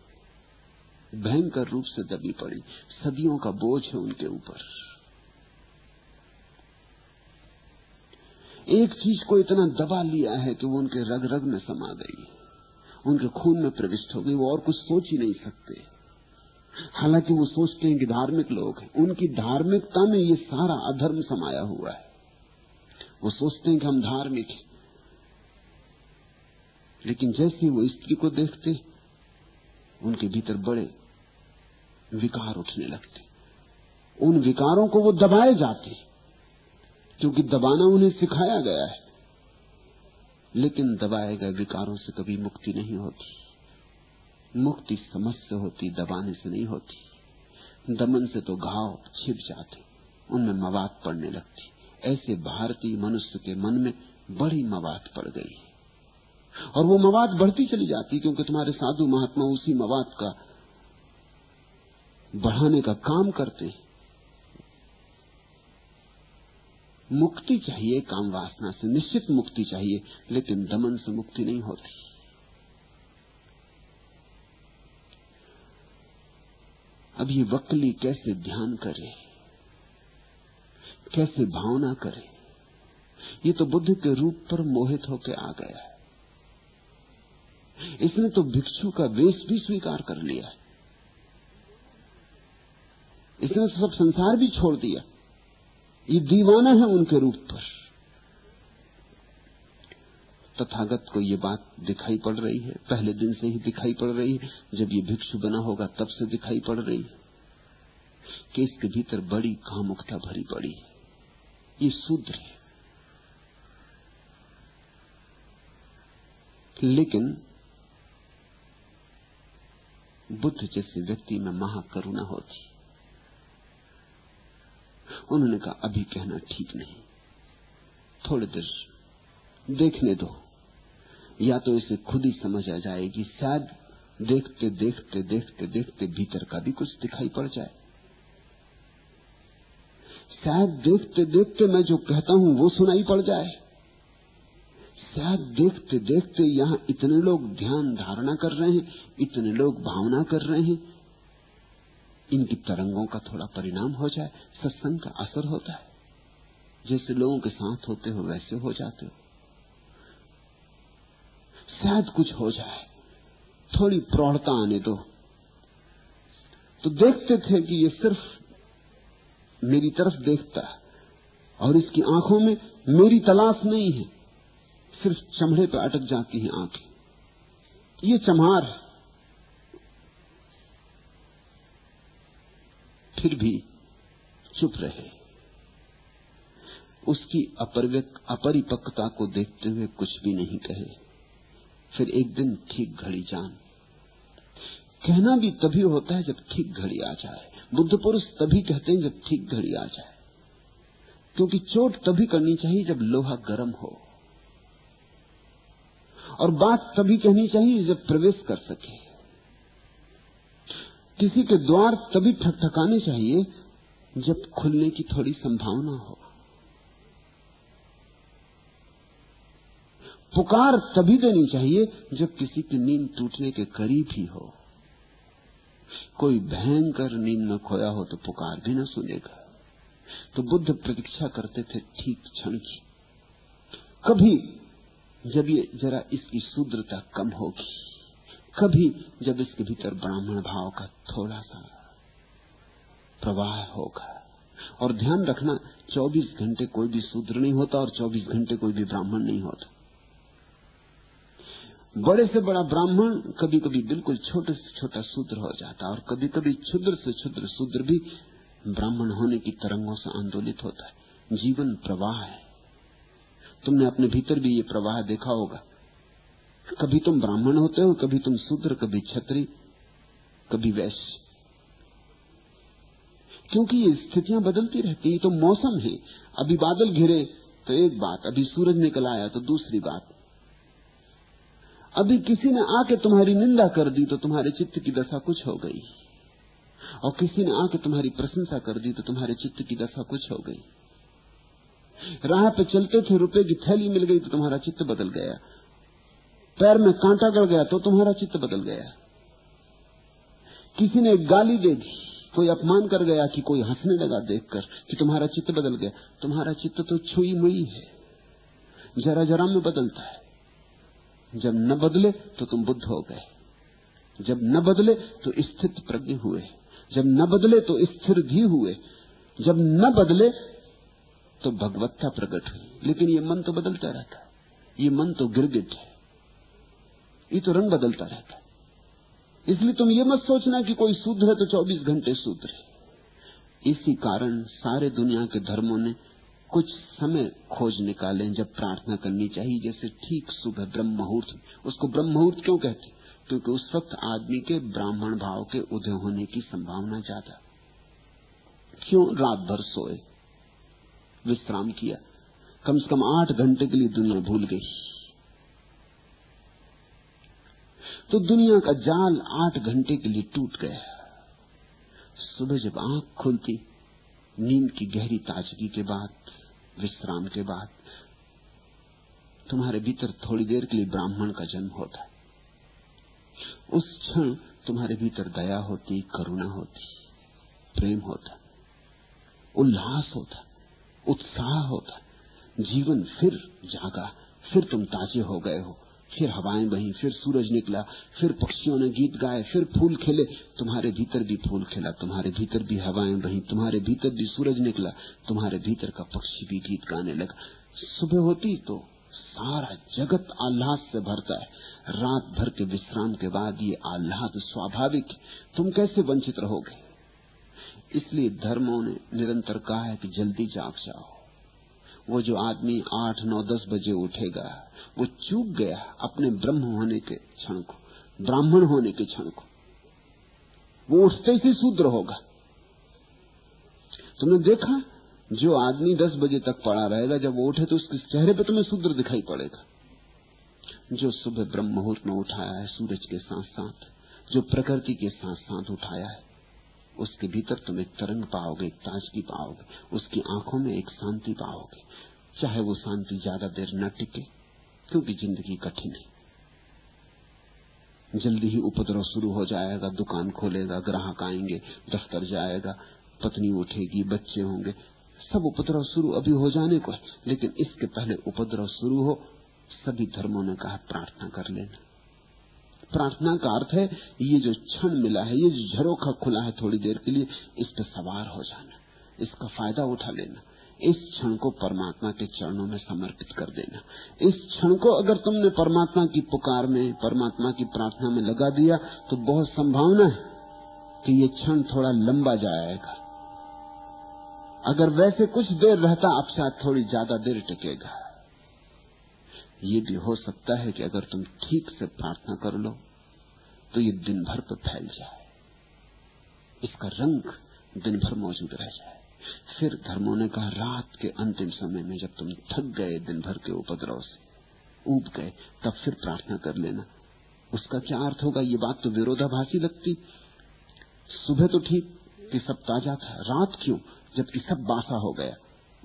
भयंकर रूप से दबी पड़ी। सदियों का बोझ है उनके ऊपर। एक चीज़ को इतना दबा लिया है कि वो उनके रग रग में समा गई। उनके खून में प्रविष्ट हो गई, वो और कुछ सोच ही नहीं सकते। हालाँकि वो सोचते हैं कि धार्मिक लोग हैं, उनकी धार्मिकता में ये सारा अधर्म समाया हुआ है। वो सोचते हैं कि हम धार्मिक हैं। लेकिन जैसे वो स्त्री को देखते, उनके भीतर बड़े विकार उठने लगते। उन विकारों को वो दबाए जाते। क्योंकि दबाना उन्हें सिखाया गया है। लेकिन दबाए गए विकारों से कभी मुक्ति नहीं होती। मुक्ति समझ से होती, दबाने से नहीं होती। दमन से तो घाव छिप जाते, उनमें मवाद पड़ने लगती। ऐसे भारतीय मनुष्य के मन में बड़ी मवाद पड़ गई और वो मवाद बढ़ती चली जाती, क्योंकि तुम्हारे साधु महात्मा उसी मवाद का बढ़ाने का काम करते हैं। मुक्ति चाहिए, काम वासना से निश्चित मुक्ति चाहिए, लेकिन दमन से मुक्ति नहीं होती। अब ये वकली कैसे ध्यान करे? कैसे भावना करे? ये तो बुद्ध के रूप पर मोहित होकर आ गया है। इसने तो भिक्षु का वेश भी स्वीकार कर लिया इसने तो सब संसार भी छोड़ दिया ये दीवाना है उनके रूप पर। तथागत को ये बात दिखाई पड़ रही है। पहले दिन से ही दिखाई पड़ रही है। जब ये भिक्षु बना होगा, तब से दिखाई पड़ रही है कि इसके भीतर बड़ी कामुकता भरी पड़ी है। ये शूद्र है। लेकिन बुद्ध जैसे व्यक्ति में महाकरुणा होती उन्होंने कहा, अभी कहना ठीक नहीं। थोड़ी देर देखने दो। या तो इसे खुद ही समझ आ जाएगी, शायद देखते देखते देखते देखते भीतर का भी कुछ दिखाई पड़ जाए। शायद देखते देखते मैं जो कहता हूँ वो सुनाई पड़ जाए। शायद देखते देखते यहाँ इतने लोग ध्यान धारणा कर रहे हैं, इतने लोग भावना कर रहे हैं इनकी तरंगों का थोड़ा परिणाम हो जाए, सत्संग का असर होता है। जैसे लोगों के साथ होते हो, वैसे हो जाते हो। शायद कुछ हो जाए। थोड़ी प्रौढ़ता आने दो। तो देखते थे कि ये सिर्फ़ मेरी तरफ़ देखता है और इसकी आँखों में मेरी तलाश नहीं है। सिर्फ़ चमड़े पर अटक जाती है आँखें। ये चमार है। फिर भी चुप रहे। उसकी अपरिपक्वता को देखते हुए कुछ भी नहीं कहे। फिर एक दिन ठीक घड़ी जान। कहना भी तभी होता है जब ठीक घड़ी आ जाए। बुद्ध पुरुष तभी कहते हैं जब ठीक घड़ी आ जाए। क्योंकि चोट तभी करनी चाहिए जब लोहा गर्म हो। और बात तभी कहनी चाहिए जब प्रवेश कर सके। किसी के द्वार तभी ठकठकाने चाहिए जब खुलने की थोड़ी संभावना हो। पुकार तभी देनी चाहिए जब किसी की नींद टूटने के करीब ही हो। कोई भयंकर नींद में खोया हो तो पुकार भी न सुनेगा। तो बुद्ध प्रतीक्षा करते थे ठीक क्षण की। कभी जब ये जरा इसकी शूद्रता कम होगी। कभी जब इसके भीतर ब्राह्मण भाव का थोड़ा सा प्रवाह होगा। और ध्यान रखना 24 घंटे कोई भी शूद्र नहीं होता और 24 घंटे कोई भी ब्राह्मण नहीं होता। बड़े से बड़ा ब्राह्मण कभी कभी बिल्कुल छोटे से छोटा शूद्र हो जाता और कभी कभी क्षुद्र से क्षुद्र शूद्र भी ब्राह्मण होने की तरंगों से आंदोलित होता है। जीवन प्रवाह है। तुमने अपने भीतर भी ये प्रवाह देखा होगा। कभी तुम ब्राह्मण होते हो, कभी तुम शूद्र, कभी छत्री कभी वैश्य। क्योंकि ये स्थितियाँ बदलती रहती है तो मौसम है। अभी बादल घिरे तो एक बात, अभी सूरज निकल आया तो दूसरी बात। अभी किसी ने आके तुम्हारी निंदा कर दी तो तुम्हारे चित्त की दशा कुछ हो गई। और किसी ने आके तुम्हारी प्रशंसा कर दी तो तुम्हारे चित्त की दशा कुछ हो गई। राह पे चलते थे, रुपए की थैली मिल गई तो तुम्हारा चित्त बदल गया। पैर में कांटा गड़ गया तो तुम्हारा चित्त बदल गया। किसी ने गाली दे दी, कोई अपमान कर गया कि कोई हंसने लगा देखकर कि तुम्हारा चित्त बदल गया। तुम्हारा चित्त तो छुई मुई है। जरा जरा में बदलता है। जब न बदले तो तुम बुद्ध हो गए। जब न बदले तो स्थित प्रज्ञ हुए। जब न बदले तो स्थिर भी हुए। जब न बदले तो भगवत्ता प्रकट हुई। लेकिन ये मन तो बदलता रहता। ये मन तो गिरगिट है। ये तो रंग बदलता रहता है। इसलिए तुम ये मत सोचना कि कोई शूद्र है तो 24 घंटे शूद्र है इसी कारण सारे दुनिया के धर्मों ने कुछ समय खोज निकाले जब प्रार्थना करनी चाहिए। जैसे ठीक सुबह ब्रह्म मुहूर्त उसको ब्रह्म मुहूर्त क्यों कहते? क्योंकि उस वक्त आदमी के ब्राह्मण भाव के उदय होने की संभावना ज़्यादा। क्यों रात भर सोए? विश्राम किया। कम से कम आठ घंटे के लिए दुनिया भूल गई। तो दुनिया का जाल आठ घंटे के लिए टूट गया सुबह जब आँख खुलती, नींद की गहरी ताजगी के बाद, विश्राम के बाद, तुम्हारे भीतर थोड़ी देर के लिए ब्राह्मण का जन्म होता है। उस क्षण तुम्हारे भीतर दया होती, करुणा होती, प्रेम होता, उल्लास होता, उत्साह होता, जीवन फिर जागा, फिर तुम ताजे हो गए हो। फिर हवाएँ बही, फिर सूरज निकला, फिर पक्षियों ने गीत गाए, फिर फूल खिले, तुम्हारे भीतर भी फूल खिला, तुम्हारे भीतर भी हवाएँ बही, तुम्हारे भीतर भी सूरज निकला, तुम्हारे भीतर का पक्षी भी गीत गाने लगा। सुबह होती तो सारा जगत आह्लाद से भरता है। रात भर के विश्राम के बाद ये आह्लाद स्वाभाविक तुम कैसे वंचित रहोगे? इसलिए धर्मों ने निरंतर कहा है कि जल्दी जाग जाओ। वो जो आदमी आठ, नौ, दस बजे उठेगा वो चूक गया अपने ब्रह्म होने के क्षण को, ब्राह्मण होने के क्षण को। वो उठते ही शूद्र होगा। तुमने देखा? जो आदमी दस बजे तक पड़ा रहेगा, जब वो उठे तो उसके चेहरे पे तुम्हें शूद्र दिखाई पड़ेगा। जो सुबह ब्रह्म मुहूर्त में उठाया है, सूरज के साथ साथ जो प्रकृति के साथ साथ उठाया है, उसके भीतर तुम एक तरंग पाओगे, एक ताजगी पाओगे, उसकी आँखों में एक शांति पाओगे। चाहे वो शांति ज़्यादा देर न टिके क्योंकि ज़िंदगी कठिन है। जल्दी ही उपद्रव शुरू हो जाएगा, दुकान खोलेगा, ग्राहक आएँगे, दफ्तर जाएगा, पत्नी उठेगी, बच्चे होंगे। सब उपद्रव शुरू अभी हो जाने को है, लेकिन इसके पहले उपद्रव शुरू हो, सभी धर्मों ने कहा प्रार्थना कर लेना। प्रार्थना का अर्थ है, ये जो क्षण मिला है, ये जो झरोखा खुला है थोड़ी देर के लिए, इस पर सवार हो जाना, इसका फ़ायदा उठा लेना। इस क्षण को परमात्मा के चरणों में समर्पित कर देना। इस क्षण को अगर तुमने परमात्मा की पुकार में, परमात्मा की प्रार्थना में लगा दिया तो बहुत संभावना है कि ये क्षण थोड़ा लंबा जाएगा। अगर वैसे कुछ देर रहता, अब शायद थोड़ी ज़्यादा देर टिकेगा। ये भी हो सकता है कि अगर तुम ठीक से प्रार्थना कर लो तो ये दिन भर पर फैल जाए। इसका रंग दिन भर मौजूद रह जाए। फिर धर्मों ने कहा, रात के अंतिम समय में जब तुम थक गए दिन भर के उपद्रव से, ऊब गए, तब फिर प्रार्थना कर लेना। उसका क्या अर्थ होगा? ये बात तो विरोधाभासी लगती। सुबह तो ठीक, कि सब ताज़ा था। रात क्यों? जबकि सब बासा हो गया।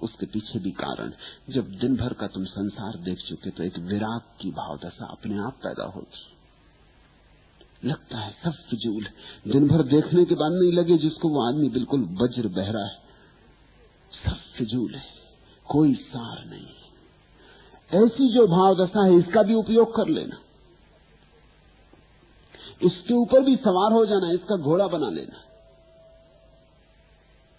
उसके पीछे भी कारण। जब दिन भर का तुम संसार देख चुके तो एक विराग की भावदशा अपने आप पैदा होगी लगता है सब फिजूल। दिन भर देखने के बाद नहीं लगे जिसको वो आदमी बिल्कुल वज्र बहरा है। सब फिजूल है, कोई सार नहीं। ऐसी जो भावदशा है, इसका भी उपयोग कर लेना। इसके ऊपर भी सवार हो जाना, इसका घोड़ा बना लेना।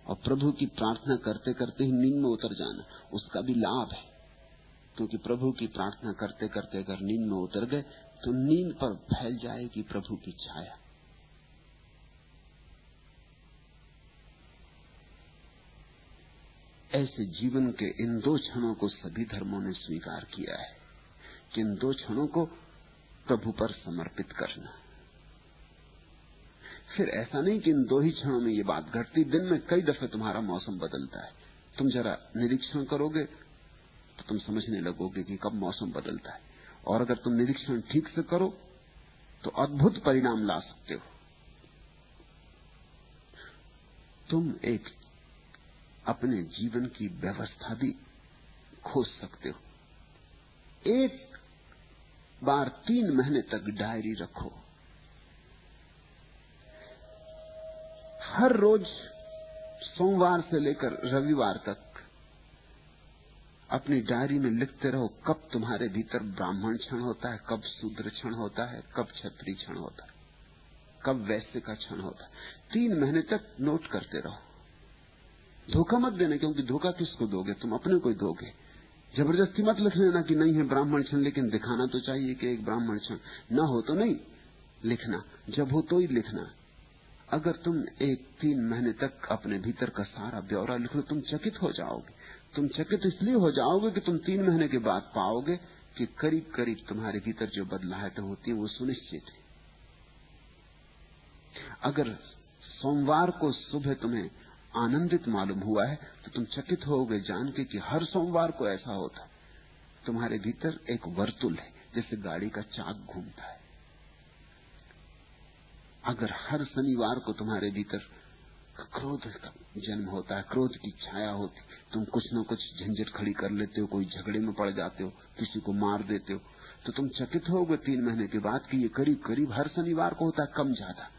और प्रभु की प्रार्थना करते करते ही नींद में उतर जाना, उसका भी लाभ है। क्योंकि प्रभु की प्रार्थना करते करते अगर नींद में उतर गए तो नींद पर फैल जाएगी प्रभु की छाया। ऐसे जीवन के इन दो क्षणों को सभी धर्मों ने स्वीकार किया है कि इन दो क्षणों को प्रभु पर समर्पित करना फिर ऐसा नहीं कि इन दो ही क्षणों में ये बात घटती, दिन में कई दफे तुम्हारा मौसम बदलता है। तुम जरा निरीक्षण करोगे तो तुम समझने लगोगे कि कब मौसम बदलता है। और अगर तुम निरीक्षण ठीक से करो तो अद्भुत परिणाम ला सकते हो। तुम एक अपने जीवन की व्यवस्था भी खोज सकते हो। एक बार तीन महीने तक डायरी रखो। हर रोज सोमवार से लेकर रविवार तक अपनी डायरी में लिखते रहो, कब तुम्हारे भीतर ब्राह्मण क्षण होता है, कब शूद्र क्षण होता है, कब क्षत्रिय क्षण होता है, कब वैश्य का क्षण होता है। तीन महीने तक नोट करते रहो। धोखा मत देना, क्योंकि धोखा किसको दोगे? तुम अपने को ही दोगे। ज़बरदस्ती मत लिख लेना कि नहीं है ब्राह्मण क्षण लेकिन दिखाना तो चाहिए कि एक ब्राह्मण क्षण न हो तो नहीं लिखना, जब हो तो ही लिखना। अगर तुम एक तीन महीने तक अपने भीतर का सारा ब्यौरा लिख लो, तुम चकित हो जाओगे। तुम चकित इसलिए हो जाओगे कि तुम तीन महीने के बाद पाओगे कि करीब करीब तुम्हारे भीतर जो बदलाहटें होती है, वो सुनिश्चित है। अगर सोमवार को सुबह तुम्हें आनंदित मालूम हुआ है तो तुम चकित होगे जान के कि हर सोमवार को ऐसा होता है। तुम्हारे भीतर एक वर्तुल है, जैसे गाड़ी का चाक घूमता है। अगर हर शनिवार को तुम्हारे भीतर क्रोध का जन्म होता है, क्रोध की छाया होती, तुम कुछ न कुछ झंझट खड़ी कर लेते हो, कोई झगड़े में पड़ जाते हो, किसी को मार देते हो तो तुम चकित होगे तीन महीने के बाद कि ये करीब करीब हर शनिवार को होता है, कम ज़्यादा।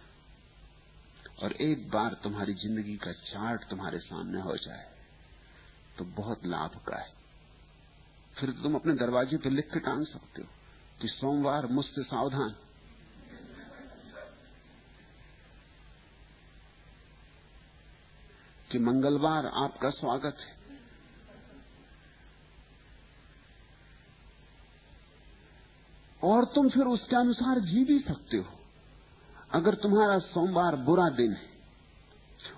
और एक बार तुम्हारी ज़िंदगी का चार्ट तुम्हारे सामने हो जाए तो बहुत लाभ का है। फिर तुम अपने दरवाजे पर लिख के टांग सकते हो कि सोमवार मुझसे सावधान। कि मंगलवार आपका स्वागत है। और तुम फिर उसके अनुसार जी भी सकते हो। अगर तुम्हारा सोमवार बुरा दिन है,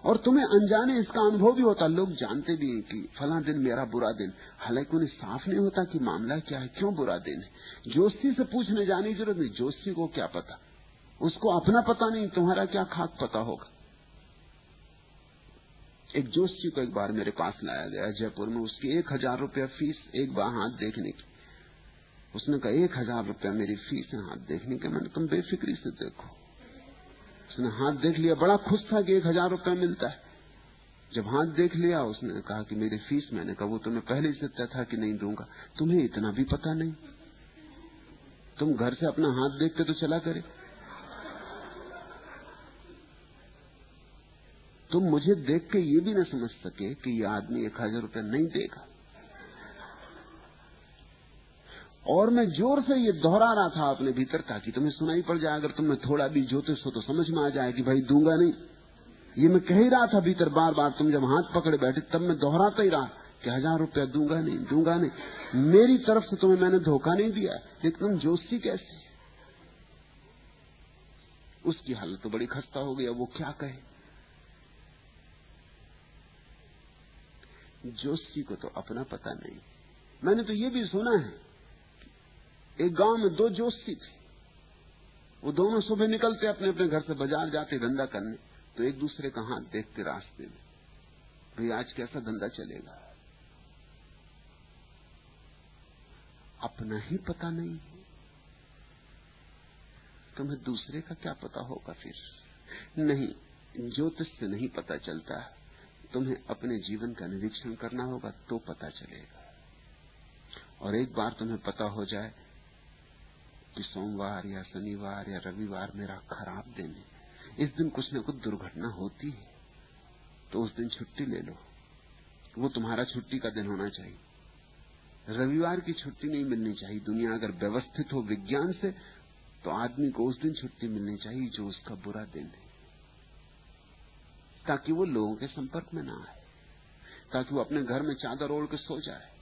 और तुम्हें अनजाने इसका अनुभव भी होता, लोग जानते भी हैं कि फला दिन मेरा बुरा दिन। हालाँकि उन्हें साफ़ नहीं होता कि मामला क्या है, क्यों बुरा दिन है। जोशी से पूछने जाने की ज़रूरत नहीं, जोशी को क्या पता? उसको अपना पता नहीं, तुम्हारा क्या खाक पता होगा? एक जोशी को एक बार मेरे पास लाया गया, जयपुर में उसकी एक हज़ार रुपया फ़ीस एक बार हाथ देखने की। उसने कहा, एक हज़ार रुपया मेरी फ़ीस है हाथ देखने के, मैंने तुम बेफिक्री से देखो। उसने हाथ देख लिया, बड़ा खुश था कि एक हज़ार रुपया मिलता है। जब हाथ देख लिया, उसने कहा कि मेरी फ़ीस मैंने कहा, वो तुम्हें पहले से तय था कि नहीं दूँगा। तुम्हें इतना भी पता नहीं। तुम घर से अपना हाथ देखते तो चला करे। तुम मुझे देख के ये भी ना समझ सके कि ये आदमी एक हज़ार रुपया नहीं देगा। और मैं ज़ोर से ये दोहरा रहा था अपने भीतर ताकि तुम्हें सुनाई पड़ जाए। अगर तुम्हें थोड़ा भी ज्योतिष हो तो समझ में आ जाए कि भाई दूँगा नहीं। ये मैं कह ही रहा था भीतर बार बार तुम जब हाथ पकड़े बैठे तब मैं दोहराता ही रहा कि हज़ार रुपया दूँगा नहीं दूँगा नहीं। मेरी तरफ़ से तुम्हें मैंने धोखा नहीं दिया, लेकिन तुम जोशी कैसे? उसकी हालत तो बड़ी खस्ता हो गया वो क्या कहे? जोशी को तो अपना पता नहीं। मैंने तो ये भी सुना है एक गाँव में दो जोशी थे। वो दोनों सुबह निकलते अपने अपने घर से बाज़ार जाते धंधा करने। तो एक दूसरे का हाथ देखते रास्ते में। भाई, आज कैसा धंधा चलेगा? अपना ही पता नहीं। तुम्हें दूसरे का क्या पता होगा फिर? नहीं, ज्योतिष से नहीं पता चलता। तुम्हें अपने जीवन का निरीक्षण करना होगा तो पता चलेगा। और एक बार तुम्हें पता हो जाए कि सोमवार या शनिवार या रविवार मेरा खराब दिन है इस दिन कुछ न कुछ दुर्घटना होती है। तो उस दिन छुट्टी ले लो। वो तुम्हारा छुट्टी का दिन होना चाहिए। रविवार की छुट्टी नहीं मिलनी चाहिए। दुनिया अगर व्यवस्थित हो विज्ञान से तो आदमी को उस दिन छुट्टी मिलनी चाहिए जो उसका बुरा दिन है। ताकि वो लोगों के संपर्क में ना आए। ताकि वो अपने घर में चादर ओढ़ के सो जाए।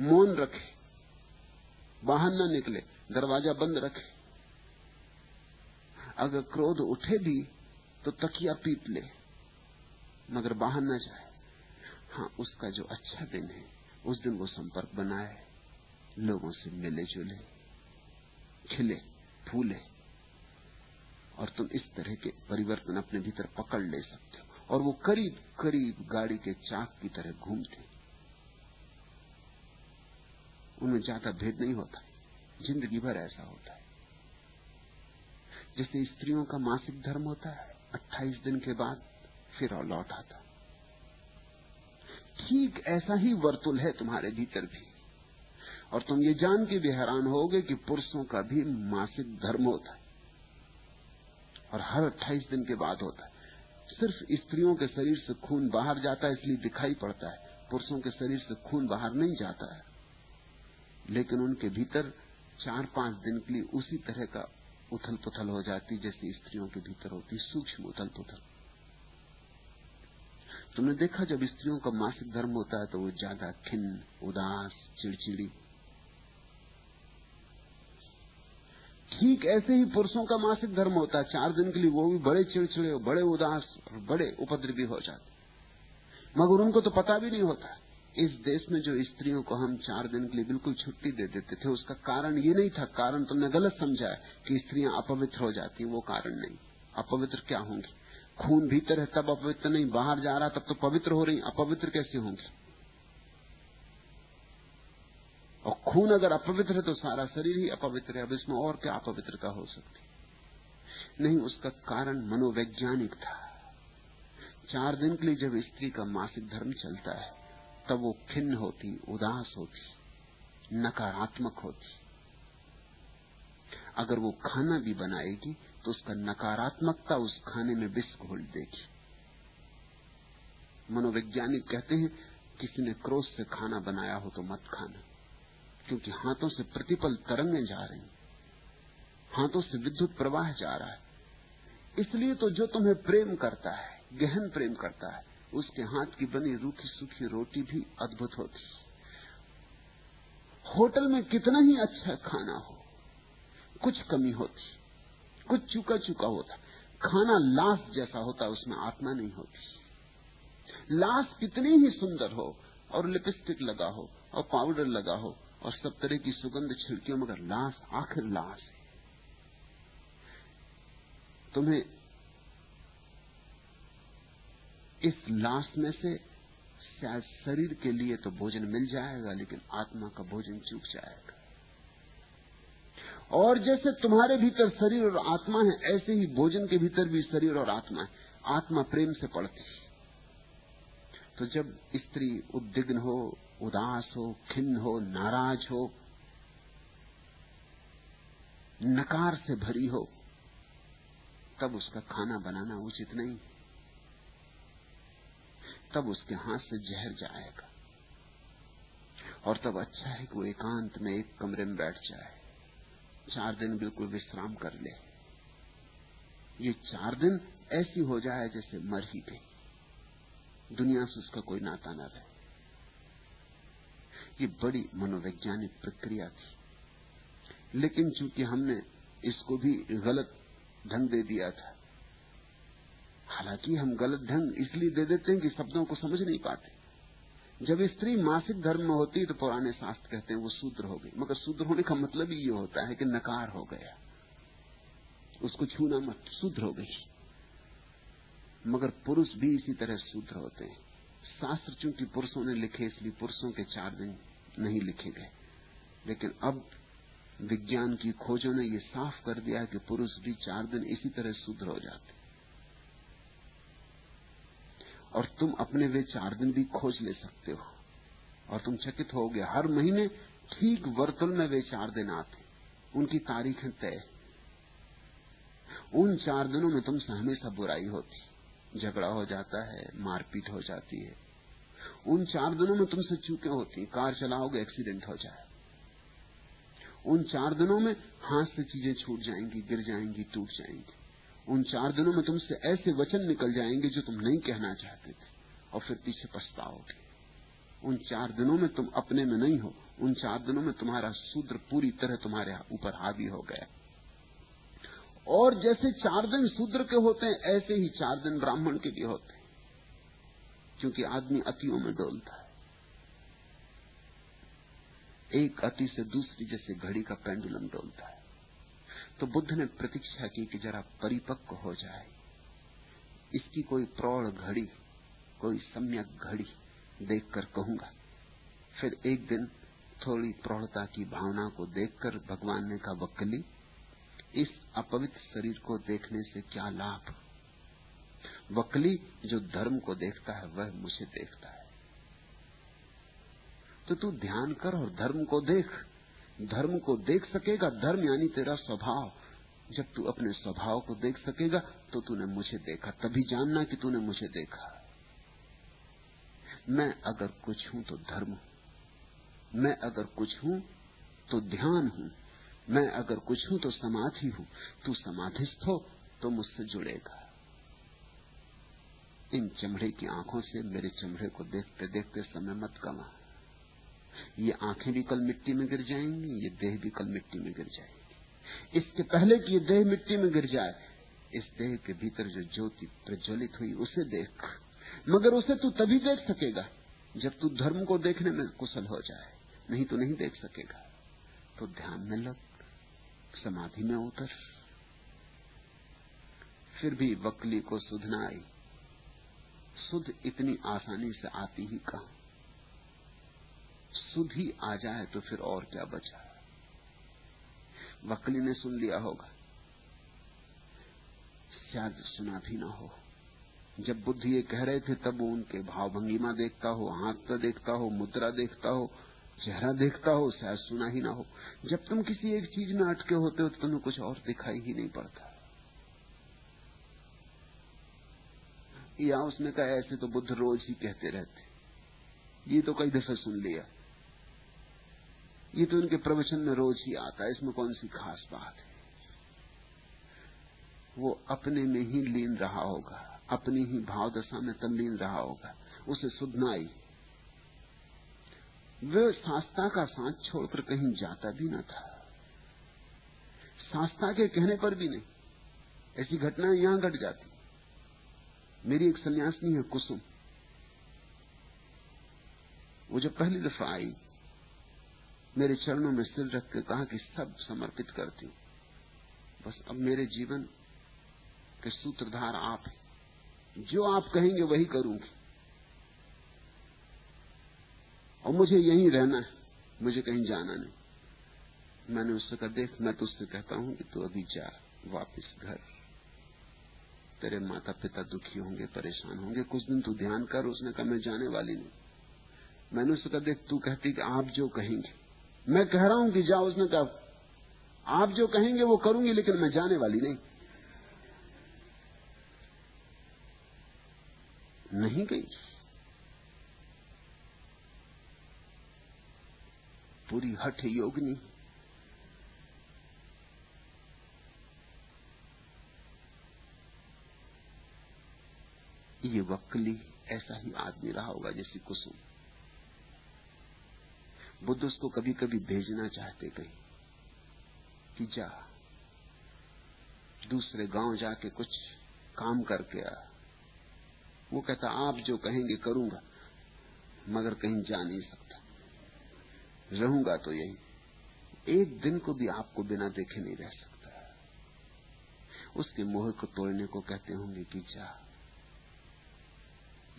मौन रखे। बाहर न निकले, दरवाज़ा बंद रखे। अगर क्रोध उठे भी तो तकिया पीट ले, मगर बाहर न जाए। हाँ उसका जो अच्छा दिन है, उस दिन वो संपर्क बनाए, लोगों से मिले जुले, खिले, फूले, और तुम इस तरह के परिवर्तन अपने भीतर पकड़ ले सकते हो। और वो करीब करीब गाड़ी के चाक की तरह घूमते। उनमें ज़्यादा भेद नहीं होता ज़िंदगी भर ऐसा होता है। जैसे स्त्रियों का मासिक धर्म होता है 28 दिन के बाद फिर और लौट आता ठीक ऐसा ही वर्तुल है तुम्हारे भीतर भी। और तुम ये जान के भी हैरान होगे कि पुरुषों का भी मासिक धर्म होता है। और हर 28 दिन के बाद होता है। सिर्फ़ स्त्रियों के शरीर से खून बाहर जाता है, इसलिए दिखाई पड़ता है। पुरुषों के शरीर से खून बाहर नहीं जाता है। लेकिन उनके भीतर चार पाँच दिन के लिए उसी तरह का उथल पुथल हो जाती जैसी स्त्रियों के भीतर होती सूक्ष्म उथल पुथल तुमने देखा जब स्त्रियों का मासिक धर्म होता है तो वो ज़्यादा खिन्न, उदास, चिड़चिड़ी। ठीक ऐसे ही पुरुषों का मासिक धर्म होता है, चार दिन के लिए वो भी बड़े चिड़चिड़े, बड़े उदास और बड़े उपद्रवी हो जाते मगर उनको तो पता भी नहीं होता इस देश में जो स्त्रियों को हम चार दिन के लिए बिल्कुल छुट्टी दे देते थे, उसका कारण ये नहीं था। कारण तुमने गलत समझा है कि स्त्रियाँ अपवित्र हो जाती वो कारण नहीं। अपवित्र क्या होंगी? खून भीतर है, तब अपवित्र नहीं। बाहर जा रहा, तब तो पवित्र हो रही अपवित्र कैसे होंगी? और खून अगर अपवित्र है तो सारा शरीर ही अपवित्र है। अब इसमें और क्या अपवित्रता हो सकती? नहीं, उसका कारण मनोवैज्ञानिक था। चार दिन के लिए जब स्त्री का मासिक धर्म चलता है तब वो खिन्न होती, उदास होती, नकारात्मक होती। अगर वो खाना भी बनाएगी तो उसका नकारात्मकता उस खाने में विष घोल देगी। मनोवैज्ञानिक कहते हैं, किसी ने क्रोध से खाना बनाया हो तो मत खाना, क्योंकि हाथों से प्रतिपल तरंगे जा रही हाथों से विद्युत प्रवाह जा रहा है। इसलिए तो जो तुम्हें प्रेम करता है, गहन प्रेम करता है उसके हाथ की बनी रूखी सूखी रोटी भी अद्भुत होती। होटल में कितना ही अच्छा खाना हो, कुछ कमी होती, कुछ चुका चुका होता। खाना लाश जैसा होता, उसमें आत्मा नहीं होती। लाश कितनी ही सुंदर हो, और लिपस्टिक लगा हो, और पाउडर लगा हो, और सब तरह की सुगंध छिड़कियों मगर लाश आखिर लाश है। तुम्हें इस लाश में से शायद शरीर के लिए तो भोजन मिल जाएगा, लेकिन आत्मा का भोजन चूक जाएगा। और जैसे तुम्हारे भीतर शरीर और आत्मा है, ऐसे ही भोजन के भीतर भी शरीर और आत्मा है। आत्मा प्रेम से पड़ती है। तो जब स्त्री उद्विग्न हो, उदास हो, खिन्न हो, नाराज़ हो, नकार से भरी हो, तब उसका खाना बनाना उचित नहीं। तब उसके हाथ से जहर जाएगा। और तब अच्छा है कि वो एकांत में एक कमरे में बैठ जाए। चार दिन बिल्कुल विश्राम कर ले। ये चार दिन ऐसी हो जाए जैसे मर ही गई। दुनिया से उसका कोई नाता ना रहे। ये बड़ी मनोवैज्ञानिक प्रक्रिया थी। लेकिन चूँकि हमने इसको भी गलत ढंग दे दिया था हालाँकि हम गलत ढंग इसलिए दे देते हैं कि शब्दों को समझ नहीं पाते। जब स्त्री मासिक धर्म में होती तो पुराने शास्त्र कहते हैं वो शूद्र हो गई। मगर शूद्र होने का मतलब ही ये होता है कि नकार हो गया। उसको छूना मत, शूद्र हो गई। मगर पुरुष भी इसी तरह शूद्र होते हैं। शास्त्र चूँकि पुरुषों ने लिखे, इसलिए पुरुषों के चार दिन नहीं लिखे गए। लेकिन अब विज्ञान की खोजों ने यह साफ़ कर दिया कि पुरुष भी चार दिन इसी तरह शुद्ध हो जाते और तुम अपने वे चार दिन भी खोज ले सकते हो। और तुम चकित हो गए। हर महीने ठीक वर्तुल में वे चार दिन आते। उनकी तारीखें तय। उन चार दिनों में तुमसे हमेशा बुराई होती। झगड़ा हो जाता है, मारपीट हो जाती है। उन चार दिनों में तुमसे चूके होती। कार चलाओगे, एक्सीडेंट हो जाए। उन चार दिनों में हाथ से चीज़ें छूट जाएँगी, गिर जाएँगी, टूट जाएँगी। उन चार दिनों में तुमसे ऐसे वचन निकल जाएँगे जो तुम नहीं कहना चाहते थे। और फिर पीछे पछताओगे। उन चार दिनों में तुम अपने में नहीं हो। उन चार दिनों में तुम्हारा शूद्र पूरी तरह तुम्हारे ऊपर हावी हो गया। और जैसे चार दिन शूद्र के होते हैं, ऐसे ही चार दिन ब्राह्मण के भी होते हैं। क्योंकि आदमी अतियों में डोलता है। एक अति से दूसरी जैसे घड़ी का पेंडुलम डोलता है। तो बुद्ध ने प्रतीक्षा की कि जरा परिपक्व हो जाए। इसकी कोई प्रौढ़ घड़ी, कोई सम्यक घड़ी देखकर कहूँगा। फिर एक दिन थोड़ी प्रौढ़ता की भावना को देखकर भगवान ने कहा, वक्ली, इस अपवित्र शरीर को देखने से क्या लाभ? वकली जो धर्म को देखता है, वह मुझे देखता है। तो तू ध्यान कर और धर्म को देख। धर्म को देख सकेगा, धर्म यानी तेरा स्वभाव। जब तू अपने स्वभाव को देख सकेगा तो तूने मुझे देखा, तभी जानना कि तूने मुझे देखा। मैं अगर कुछ हूँ तो धर्म हूँ। मैं अगर कुछ हूँ तो ध्यान हूँ। मैं अगर कुछ हूँ तो समाधि हूँ। तू समाधिस्थ हो तो मुझसे जुड़ेगा। इन चमड़े की आँखों से मेरे चमड़े को देखते देखते समय मत कमा ये आँखें भी कल मिट्टी में गिर जाएँगी, ये देह भी कल मिट्टी में गिर जाएगी। इसके पहले कि ये देह मिट्टी में गिर जाए, इस देह के भीतर जो ज्योति प्रज्वलित हुई, उसे देख। मगर उसे तू तभी देख सकेगा, जब तू धर्म को देखने में कुशल हो जाए। नहीं तो नहीं देख सकेगा। तो ध्यान में लग, समाधि में उतर। फिर भी वकली को सुधना आई सुध इतनी आसानी से आती ही कहा? सुध ही आ जाए तो फिर और क्या बचा? वकली ने सुन लिया होगा। शायद सुना भी ना हो। जब बुद्ध ये कह रहे थे, तब उनके भाव भंगिमा देखता हो हाथ देखता हो, मुद्रा देखता हो, चेहरा देखता हो, शायद सुना ही ना हो। जब तुम किसी एक चीज़ में अटके होते हो तो तुम्हें कुछ और दिखाई ही नहीं पड़ता। या उसने कहा, ऐसे तो बुद्ध रोज ही कहते रहते। ये तो कई दफे सुन लिया। ये तो उनके प्रवचन में रोज ही आता है, इसमें कौन सी खास बात है? वो अपने में ही लीन रहा होगा, अपनी ही भाव दशा में तल्लीन रहा होगा, उसे सुधनाई। वे शास्त्रा का साथ छोड़कर कहीं जाता भी न था। शास्त्रा के कहने पर भी नहीं। ऐसी घटनाएँ यहाँ घट जाती। मेरी एक सन्यासिनी है कुसुम। वो जब पहली दफ़ा आई मेरे चरणों में सिर रख के कहा कि सब समर्पित करती हूँ। बस अब मेरे जीवन के सूत्रधार आप हैं। जो आप कहेंगे वही करूँगी। और मुझे यहीं रहना है। मुझे कहीं जाना नहीं। मैंने उससे कहा, देख, मैं तो उससे कहता हूँ कि तू अभी जा, वापस घर। तेरे माता पिता दुखी होंगे, परेशान होंगे। कुछ दिन तू ध्यान कर, उसने कहा, मैं जाने वाली नहीं। मैंने उससे कहा, देख, तू कहती कि आप जो कहेंगे मैं कह रहा हूँ कि जा उसने कहा, आप जो कहेंगे वो करूँगी, लेकिन मैं जाने वाली नहीं। नहीं गई। पूरी हठ योगनी। ये वक्ली ऐसा ही आदमी रहा होगा जैसी कुसुम। बुद्ध उसको कभी कभी भेजना चाहते कहीं कि जा। दूसरे गाँव जाके कुछ काम करके आ। वो कहता, आप जो कहेंगे करूँगा, मगर कहीं जा नहीं सकता। रहूँगा तो यही। एक दिन को भी आपको बिना देखे नहीं रह सकता। उसके मोह को तोड़ने को कहते होंगे कि जा।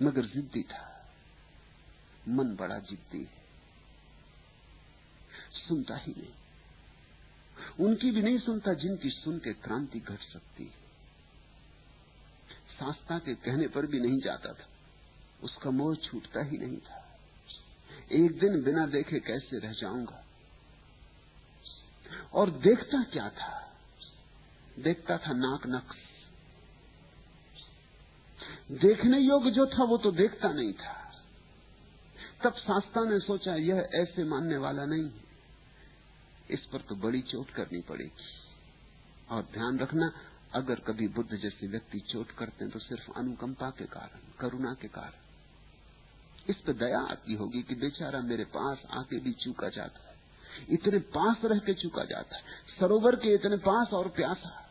मगर जिद्दी था। मन बड़ा जिद्दी है। सुनता ही नहीं। उनकी भी नहीं सुनता जिनकी सुन के क्रांति घट सकती। है शास्त्रा के कहने पर भी नहीं जाता था। उसका मोह छूटता ही नहीं था। एक दिन बिना देखे कैसे रह जाऊँगा? और देखता क्या था? देखता था नाक नक्श। देखने योग्य जो था वो तो देखता नहीं था। तब शास्त्रा ने सोचा, यह ऐसे मानने वाला नहीं है। इस पर तो बड़ी चोट करनी पड़ेगी। और ध्यान रखना, अगर कभी बुद्ध जैसे व्यक्ति चोट करते हैं तो सिर्फ़ अनुकंपा के कारण, करुणा के कारण। इस पर दया आती होगी कि बेचारा मेरे पास आके भी चूका जाता है। इतने पास रह के चूका जाता है। सरोवर के इतने पास और प्यासा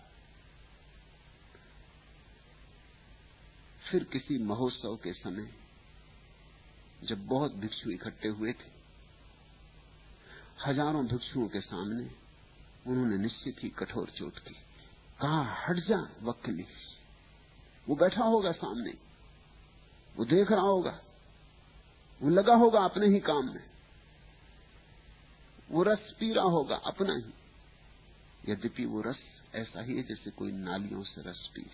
फिर किसी महोत्सव के समय, जब बहुत भिक्षु इकट्ठे हुए थे हज़ारों भिक्षुओं के सामने उन्होंने निश्चित ही कठोर चोट की। कहा, हट जा वक्ली वो बैठा होगा सामने। वो देख रहा होगा। वो लगा होगा अपने ही काम में। वो रस पी रहा होगा अपना ही। यद्यपि वो रस ऐसा ही है जैसे कोई नालियों से रस पी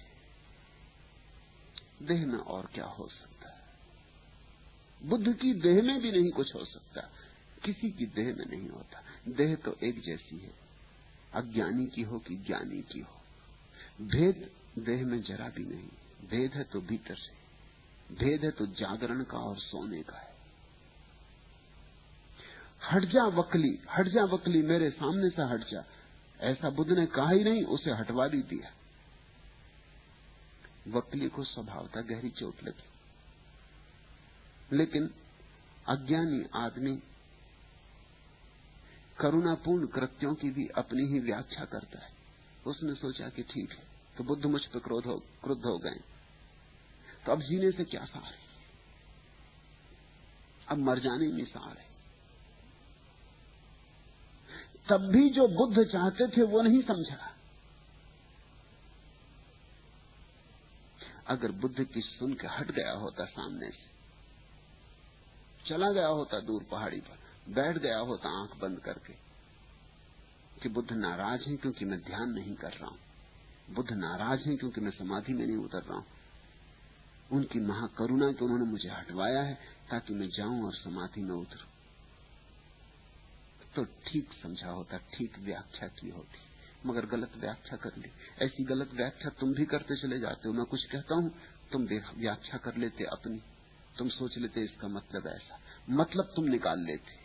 देह में और क्या हो सकता है? बुद्ध की देह में भी नहीं कुछ हो सकता। किसी की देह में नहीं होता। देह तो एक जैसी है। अज्ञानी की हो कि ज्ञानी की हो। भेद देह में जरा भी नहीं। भेद है तो भीतर से। भेद है तो जागरण का और सोने का है। हट जा वकली, हट जा वकली, मेरे सामने से सा हट जा। ऐसा बुद्ध ने कहा ही नहीं, उसे हटवा भी दिया। वकली को स्वभावता गहरी चोट लगी। लेकिन अज्ञानी आदमी करुणापूर्ण कृत्यों की भी अपनी ही व्याख्या करता है। उसने सोचा कि ठीक है तो बुद्ध मुझ पर क्रोध हो, क्रुद्ध हो गए। तो अब जीने से क्या सार है? अब मर जाने में सार है। तब भी जो बुद्ध चाहते थे, वो नहीं समझा। अगर बुद्ध की सुन के हट गया होता सामने से, चला गया होता दूर पहाड़ी पर बैठ गया होता आँख बंद करके। कि बुद्ध नाराज़ हैं क्योंकि मैं ध्यान नहीं कर रहा हूँ। बुद्ध नाराज़ हैं क्योंकि मैं समाधि में नहीं उतर रहा हूँ। उनकी महाकरुणा कि उन्होंने मुझे हटवाया है ताकि मैं जाऊँ और समाधि में उतरूं। तो ठीक समझा होता, ठीक व्याख्या की होती। मगर गलत व्याख्या कर ली। ऐसी गलत व्याख्या तुम भी करते चले जाते हो। मैं कुछ कहता हूँ, तुम व्याख्या कर लेते अपनी। तुम सोच लेते इसका मतलब ऐसा। मतलब तुम निकाल लेते।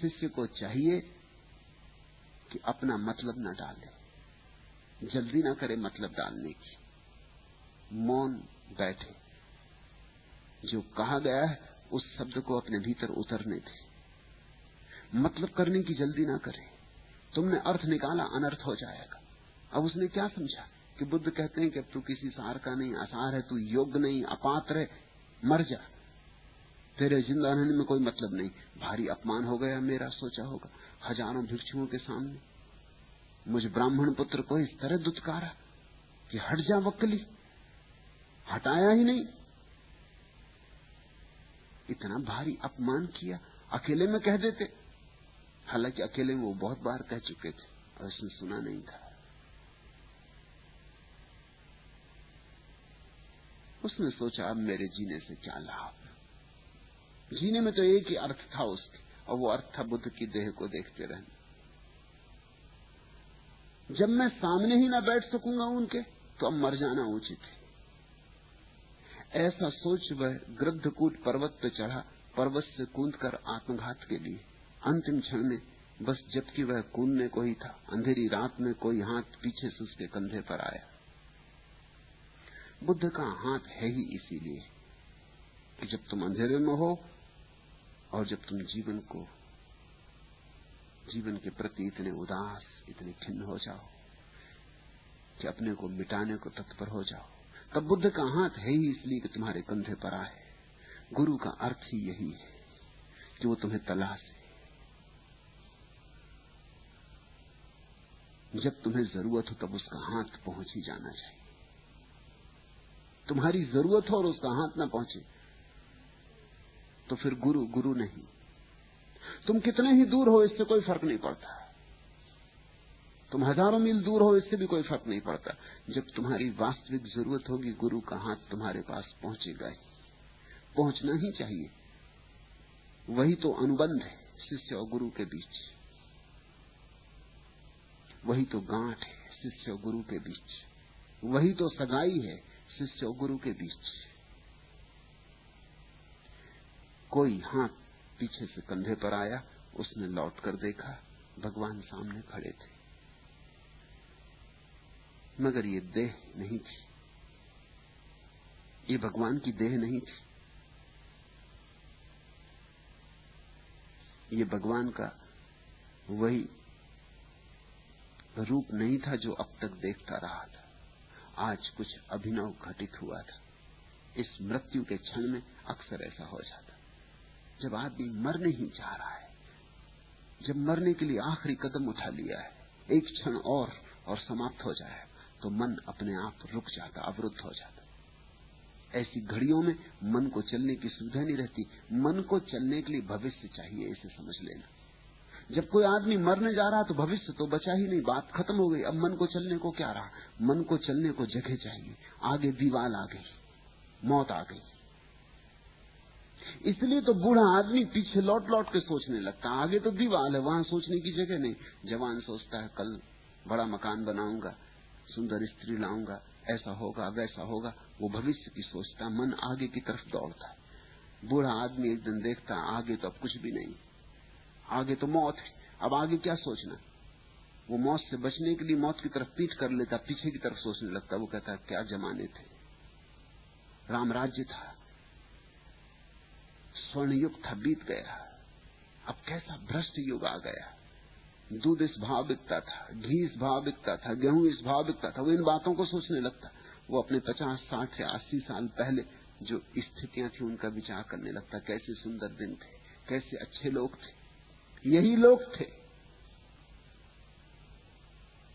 शिष्य को चाहिए कि अपना मतलब न डाले। जल्दी ना करे मतलब डालने की। मौन बैठे। जो कहा गया है, उस शब्द को अपने भीतर उतरने थे मतलब करने की जल्दी ना करे। तुमने अर्थ निकाला, अनर्थ हो जाएगा। अब उसने क्या समझा? कि बुद्ध कहते हैं कि अब तू किसी सार का नहीं आसार है, तू योग्य नहीं, अपात्र है, मर जा। तेरे ज़िंदा रहने में कोई मतलब नहीं। भारी अपमान हो गया मेरा, सोचा होगा। हज़ारों भिक्षुओं के सामने। मुझे ब्राह्मण पुत्र को इस तरह दुत्कारा कि हट जा वक्ली हटाया ही नहीं। इतना भारी अपमान किया। अकेले में कह देते। हालाँकि अकेले में वो बहुत बार कह चुके थे और उसने सुना नहीं था। उसने सोचा, अब मेरे जीने से क्या लाभ? जीने में तो एक ही अर्थ था उसके, और वो अर्थ था बुद्ध की देह को देखते रहना। जब मैं सामने ही ना बैठ सकूँगा उनके तो अब मर जाना उचित है। ऐसा सोच वह गृद्धकूट पर्वत पे चढ़ा, पर्वत से कूद कर आत्मघात के लिए। अंतिम क्षण में बस जबकि वह कूदने को ही था, अंधेरी रात में कोई हाथ पीछे से उसके कंधे पर आया। बुद्ध का हाथ है ही इसीलिए कि जब तुम अंधेरे में हो और जब तुम जीवन को, जीवन के प्रति इतने उदास, इतने खिन्न हो जाओ, कि अपने को मिटाने को तत्पर हो जाओ, तब बुद्ध का हाथ है ही इसलिए कि तुम्हारे कंधे पर आए। गुरु का अर्थ ही यही है कि वो तुम्हें तलाश। जब तुम्हें ज़रूरत हो तब उसका हाथ पहुँच ही जाना चाहिए। तुम्हारी ज़रूरत हो और उसका हाथ ना पहुँचे तो फिर गुरु गुरु नहीं। तुम कितने ही दूर हो, इससे कोई फ़र्क नहीं पड़ता। तुम हज़ारों मील दूर हो, इससे भी कोई फ़र्क नहीं पड़ता। जब तुम्हारी वास्तविक ज़रूरत होगी, गुरु का हाथ तुम्हारे पास पहुंचेगा ही। पहुँचना ही चाहिए। वही तो अनुबंध है, शिष्य और गुरु के बीच। वही तो गांठ है, शिष्य और गुरु के बीच। वही तो सगाई है, शिष्य और गुरु के बीच। कोई हाथ पीछे से कंधे पर आया, उसने लौट कर देखा, भगवान सामने खड़े थे। मगर ये देह नहीं थी। ये भगवान की देह नहीं थी। ये भगवान का वही रूप नहीं था जो अब तक देखता रहा था। आज कुछ अभिनव घटित हुआ था। इस मृत्यु के क्षण में अक्सर ऐसा हो जाता जब आदमी मरने ही जा रहा है, जब मरने के लिए आखिरी कदम उठा लिया है, एक क्षण और और समाप्त हो जाए तो मन अपने आप रुक जाता, अवरुद्ध हो जाता। ऐसी घड़ियों में मन को चलने की सुविधा नहीं रहती। मन को चलने के लिए भविष्य चाहिए, इसे समझ लेना। जब कोई आदमी मरने जा रहा तो भविष्य तो बचा ही नहीं, बात खत्म हो गई। अब मन को चलने को क्या रहा? मन को चलने को जगह चाहिए। आगे दीवाल आ गई, मौत आ गई। इसलिए तो बूढ़ा आदमी पीछे लौट लौट के सोचने लगता है। आगे तो दीवाल है, वहाँ सोचने की जगह नहीं। जवान सोचता है, कल बड़ा मकान बनाऊँगा, सुंदर स्त्री लाऊँगा, ऐसा होगा, वैसा होगा। वो भविष्य की सोचता मन आगे की तरफ़ दौड़ता है। बूढ़ा आदमी एक दिन देखता आगे तो अब कुछ भी नहीं। आगे तो मौत है। अब आगे क्या सोचना? वो मौत से बचने के लिए मौत की तरफ़ पीठ कर लेता, पीछे की तरफ़ सोचने लगता वो कहता क्या जमाने थे? राम राज्य था। स्वर्ण युग था बीत गया। अब कैसा भ्रष्ट युग आ गया। दूध इस भाव बिकता था, घी इस भाव बिकता था, गेहूँ इस भाव बिकता था, वो इन बातों को सोचने लगता। वो अपने पचास, साठ या अस्सी साल पहले जो स्थितियाँ थी, उनका विचार करने लगता, कैसे सुंदर दिन थे, कैसे अच्छे लोग थे। यही लोग थे।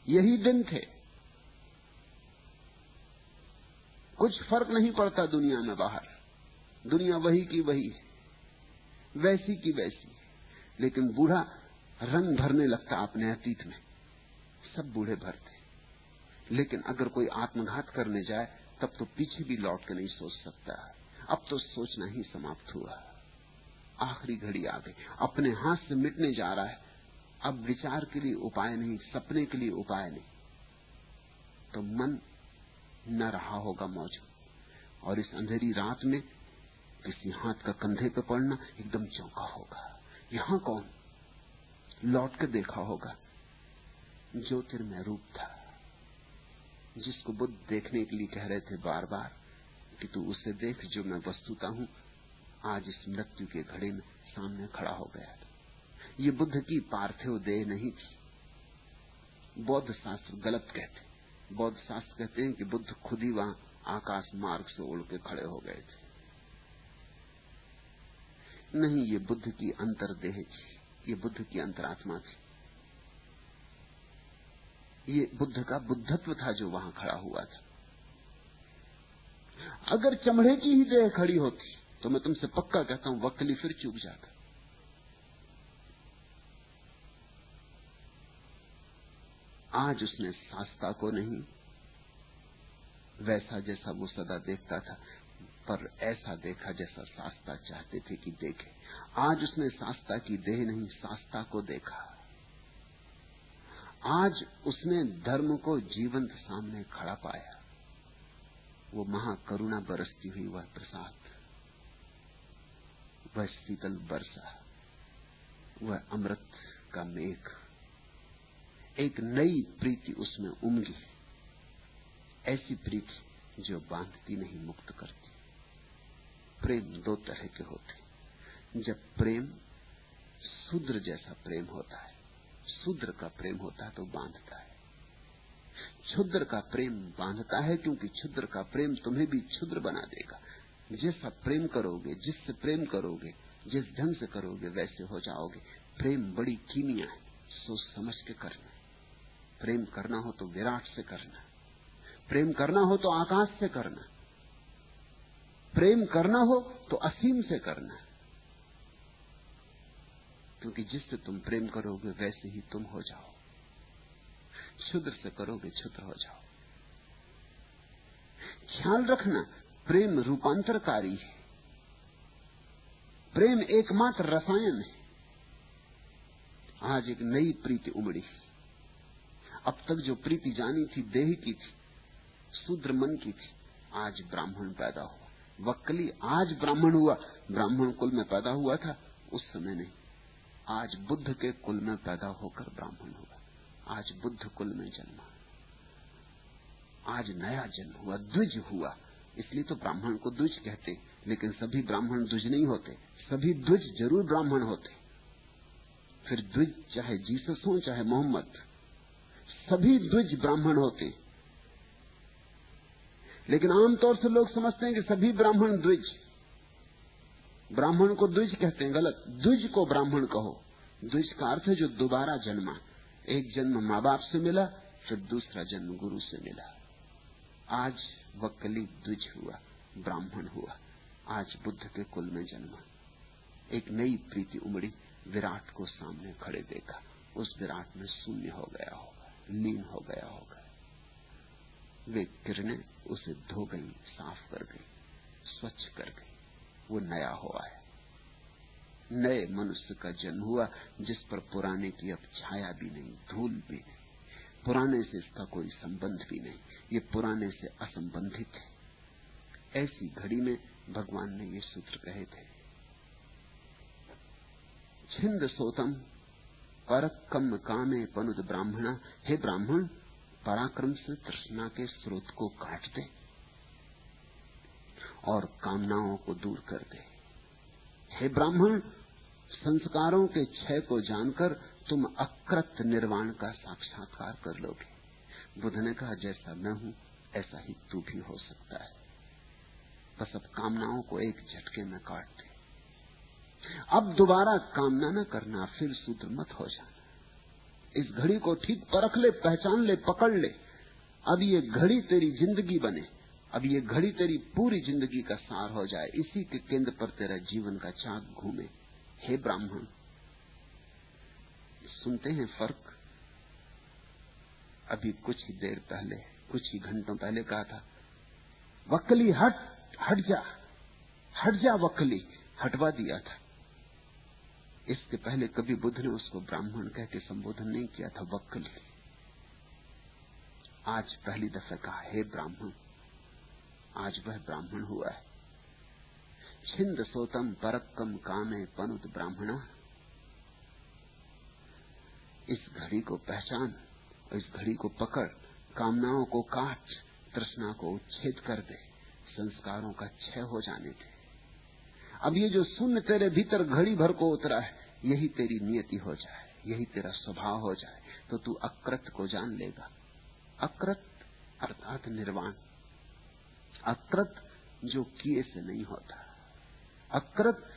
यही दिन थे। कुछ फ़र्क नहीं पड़ता दुनिया में बाहर। दुनिया वही की वही है। वैसी की वैसी। लेकिन बूढ़ा रंग भरने लगता अपने अतीत में। सब बूढ़े भरते लेकिन अगर कोई आत्मघात करने जाए, तब तो पीछे भी लौट के नहीं सोच सकता। अब तो सोचना ही समाप्त हुआ। आखिरी घड़ी आ गई। अपने हाथ से मिटने जा रहा है। अब विचार के लिए उपाय नहीं, सपने के लिए उपाय नहीं। तो मन न रहा होगा मौजूद और इस अंधेरी रात में किसी हाथ का कंधे पे पड़ना एकदम चौंका होगा। यहाँ कौन? लौट के देखा होगा। ज्योतिर्मय रूप था। जिसको बुद्ध देखने के लिए कह रहे थे बार बार कि तू उसे देख, जो मैं वस्तुता हूँ, आज इस मृत्यु के घड़े में सामने खड़ा हो गया था। ये बुद्ध की पार्थिव देह नहीं थी। बौद्ध शास्त्र गलत कहते। बौद्ध शास्त्र कहते हैं कि बुद्ध खुद ही वहाँ आकाश मार्ग से उड़ के खड़े हो गए थे। नहीं, ये बुद्ध की अंतरदेह थी। ये बुद्ध की अंतरात्मा थी। ये बुद्ध का बुद्धत्व था जो वहाँ खड़ा हुआ था। अगर चमड़े की ही देह खड़ी होती तो मैं तुमसे पक्का कहता हूँ, वक्ली फिर चूक जाता। आज उसने सास्ता को नहीं, वैसा जैसा वो सदा देखता था। पर ऐसा देखा जैसा शास्ता चाहते थे कि देखे। आज उसने सास्ता की देह नहीं शास्ता को देखा। आज उसने धर्म को जीवंत सामने खड़ा पाया। वो महाकरुणा बरसती हुई वह प्रसाद, वह शीतल वर्षा वह अमृत का मेघ। एक नई प्रीति उसमें उमगी ऐसी प्रीति जो बांधती नहीं मुक्त करती। प्रेम दो तरह के होते जब प्रेम शूद्र जैसा प्रेम होता है शूद्र का प्रेम होता है तो बांधता है। क्षुद्र का प्रेम बांधता है क्योंकि क्षुद्र का प्रेम तुम्हें भी क्षुद्र बना देगा। जैसा प्रेम करोगे, जिससे प्रेम करोगे, जिस ढंग से करोगे, वैसे हो जाओगे। प्रेम बड़ी कीमिया है, सोच समझ के करना प्रेम करना हो तो विराट से करना प्रेम करना हो तो आकाश से करना प्रेम करना हो तो असीम से करना क्योंकि जिससे तुम प्रेम करोगे, वैसे ही तुम हो जाओ। क्षुद्र से करोगे, क्षुद्र हो जाओ। ख्याल रखना, प्रेम रूपांतरकारी है। प्रेम एकमात्र रसायन है। आज एक नई प्रीति उमड़ी। अब तक जो प्रीति जानी थी, देह की थी शूद्र मन की थी, आज ब्राह्मण पैदा हुआ। वक्कली आज ब्राह्मण हुआ। ब्राह्मण कुल में पैदा हुआ था, उस समय नहीं। आज बुद्ध के कुल में पैदा होकर ब्राह्मण हुआ। आज बुद्ध कुल में जन्मा आज नया जन्म हुआ, द्विज हुआ। इसलिए तो ब्राह्मण को द्विज कहते लेकिन सभी ब्राह्मण द्विज नहीं होते। सभी द्विज ज़रूर ब्राह्मण होते। फिर द्विज चाहे जीसस हो, चाहे मोहम्मद, सभी द्विज ब्राह्मण होते। लेकिन आमतौर से लोग समझते हैं कि सभी ब्राह्मण द्विज। ब्राह्मण को द्विज कहते हैं, गलत। द्विज को ब्राह्मण कहो। द्विज का अर्थ है जो दोबारा जन्मा। एक जन्म माँ बाप से मिला, फिर दूसरा जन्म गुरु से मिला। आज वक्कली द्विज हुआ, ब्राह्मण हुआ। आज बुद्ध के कुल में जन्मा। एक नई प्रीति उमड़ी, विराट को सामने खड़े देखा। उस विराट में शून्य हो गया होगा, लीन हो गया होगा। वे किरणें उसे धो गई, साफ़ कर गई, स्वच्छ कर गई। वो नया हुआ है। नए मनुष्य का जन्म हुआ, जिस पर पुराने की अब छाया भी नहीं, धूल भी नहीं। पुराने से इसका कोई संबंध भी नहीं, ये पुराने से असंबंधित है। ऐसी घड़ी में भगवान ने ये सूत्र कहे थे, छिंद सोतम पर कम कामे पनुद ब्राह्मणा। हे ब्राह्मण पराक्रम से तृष्णा के स्रोत को काट दे और कामनाओं को दूर कर दे। हे ब्राह्मण, संस्कारों के क्षय को जानकर तुम अकृत निर्वाण का साक्षात्कार कर लोगे। बुद्ध ने कहा, जैसा मैं हूँ, ऐसा ही तू भी हो सकता है। बस अब कामनाओं को एक झटके में काट दे। अब दोबारा कामना न करना, फिर सूत्र मत हो जाना। इस घड़ी को ठीक परख ले, पहचान ले, पकड़ ले। अब ये घड़ी तेरी ज़िंदगी बने, अब ये घड़ी तेरी पूरी ज़िंदगी का सार हो जाए। इसी के केंद्र पर तेरा जीवन का चाक घूमे। हे ब्राह्मण, सुनते हैं फ़र्क? अभी कुछ ही देर पहले, कुछ ही घंटों पहले कहा था वक्कली हट हट जा हट जा वक्कली हटवा दिया था। इसके पहले कभी बुद्ध ने उसको ब्राह्मण कह के संबोधन नहीं किया था, वक्कली आज पहली दफे कहा, हे ब्राह्मण, आज वह ब्राह्मण हुआ है। छिंद सोतम परक्कम कामे पनुत ब्राह्मणा। इस घड़ी को पहचान और इस घड़ी को पकड़, कामनाओं को काट, तृष्णा को उच्छेद कर दे, संस्कारों का क्षय हो जाने दे। अब ये जो शून्य तेरे भीतर घड़ी भर को उतरा है, यही तेरी नियति हो जाए, यही तेरा स्वभाव हो जाए तो तू अकृत को जान लेगा। अकृत अर्थात निर्वाण। अकृत जो किए से नहीं होता। अकृत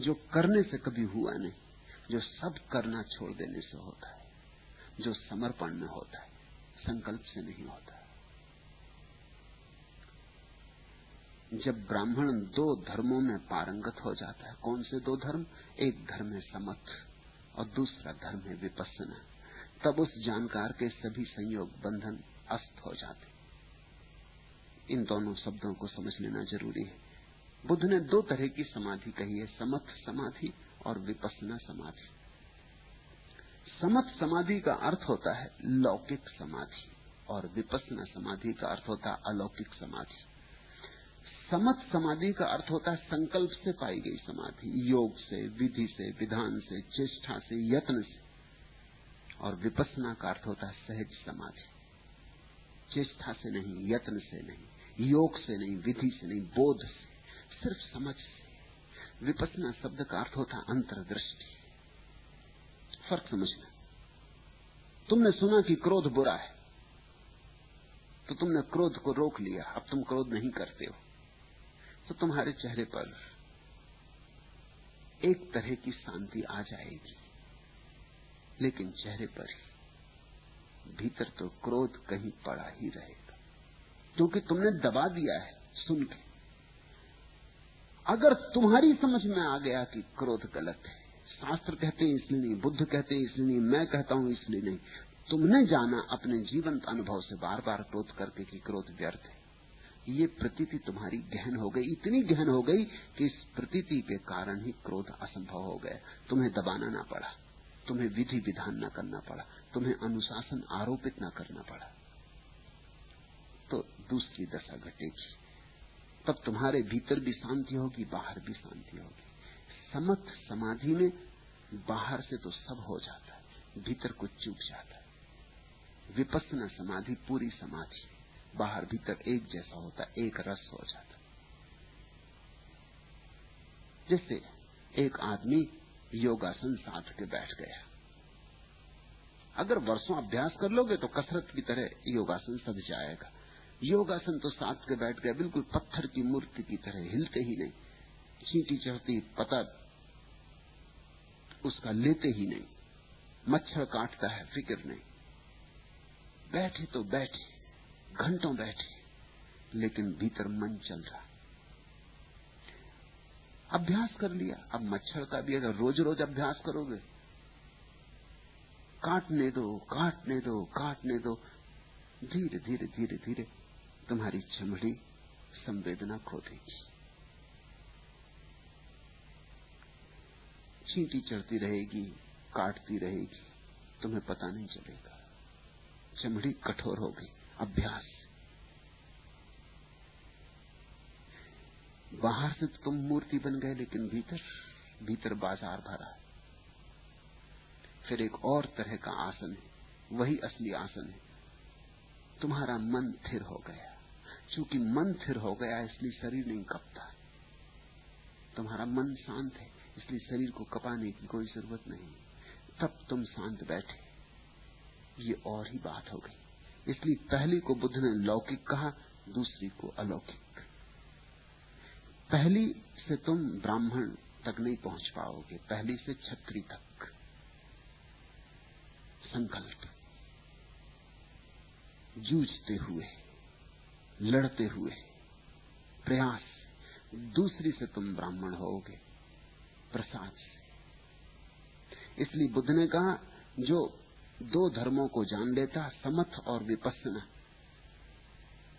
जो करने से कभी हुआ नहीं, जो सब करना छोड़ देने से होता है, जो समर्पण में होता है, संकल्प से नहीं होता। जब ब्राह्मण दो धर्मों में पारंगत हो जाता है, कौन से दो धर्म? एक धर्म है समथ और दूसरा धर्म है विपස්සना तब उस जानकार के सभी संयोग बंधन अस्त हो जाते। इन दोनों शब्दों को समझ लेना ज़रूरी है। बुद्ध ने दो तरह की समाधि कही है समथ समाधि और विपसना समाधि। समथ समाधि का अर्थ होता है लौकिक समाधि और विपसना समाधि का अर्थ होता है अलौकिक समाधि। समथ समाधि का अर्थ होता है संकल्प से पाई गई समाधि, योग से, विधि से, विधान से, चेष्टा से, यत्न से। और विपसना का अर्थ होता है सहज समाधि। चेष्टा से नहीं, यत्न से नहीं, योग से नहीं, विधि से नहीं, बोध से, सिर्फ़ समझ से। विपसना शब्द का अर्थ होता है अंतर्दृष्टि। फ़र्क समझना। तुमने सुना कि क्रोध बुरा है तो तुमने क्रोध को रोक लिया, अब तुम क्रोध नहीं करते हो। तो तुम्हारे चेहरे पर एक तरह की शांति आ जाएगी। लेकिन चेहरे पर भीतर तो क्रोध कहीं पड़ा ही रहेगा। क्योंकि तुमने दबा दिया है, सुन के। अगर तुम्हारी समझ में आ गया कि क्रोध गलत है, शास्त्र कहते हैं इसलिए नहीं, बुद्ध कहते हैं इसलिए नहीं, मैं कहता हूँ इसलिए नहीं, तुमने जाना अपने जीवंत अनुभव से बार बार क्रोध करके कि क्रोध व्यर्थ है। ये प्रतीति तुम्हारी गहन हो गई, इतनी गहन हो गई कि इस प्रतीति के कारण ही क्रोध असंभव हो गया। तुम्हें दबाना ना पड़ा, तुम्हें विधि विधान न करना पड़ा, तुम्हें अनुशासन आरोपित न करना पड़ा। तो दूसरी दशा घटेगी। तब तुम्हारे भीतर भी शांति होगी, बाहर भी शांति होगी। समथ समाधि में बाहर से तो सब हो जाता है, भीतर कुछ चूक जाता है। विपස්සना समाधि, पूरी समाधि। बाहर भीतर एक जैसा होता, एक रस हो जाता। जैसे एक आदमी योगासन साध के बैठ गया। अगर वर्षों अभ्यास कर लोगे तो कसरत की तरह योगासन सद जाएगा। योगासन तो साध के बैठ गया, बिल्कुल पत्थर की मूर्ति की तरह हिलते ही नहीं। चींटी चढ़ती पता उसका लेते ही नहीं। मच्छर काटता है, फ़िक्र नहीं। बैठे तो बैठे। घंटों बैठे, लेकिन भीतर मन चल रहा। अभ्यास कर लिया। अब मच्छर का भी अगर रोज रोज अभ्यास करोगे, काटने दो काटने दो काटने दो, धीरे धीरे धीरे धीरे तुम्हारी चमड़ी संवेदना खो देगी। चींटी चढ़ती रहेगी, काटती रहेगी, तुम्हें पता नहीं चलेगा। चमड़ी कठोर हो गई अभ्यास। बाहर से तो तुम मूर्ति बन गए, लेकिन भीतर भीतर बाज़ार भरा है। फिर एक और तरह का आसन है, वही असली आसन है। तुम्हारा मन थिर हो गया। क्योंकि मन थिर हो गया, इसलिए शरीर नहीं कपता। तुम्हारा मन शांत है, इसलिए शरीर को कपाने की कोई ज़रूरत नहीं। तब तुम शांत बैठे। ये और ही बात हो गई। इसलिए पहली को बुद्ध ने लौकिक कहा, दूसरी को अलौकिक। पहली से तुम ब्राह्मण तक नहीं पहुँच पाओगे, पहली से छत्री तक। संकल्प। जूझते हुए, लड़ते हुए, प्रयास, दूसरी से तुम ब्राह्मण होगे, प्रसाद से। इसलिए बुद्ध ने कहा, जो दो धर्मों को जान लेता समथ और विपसना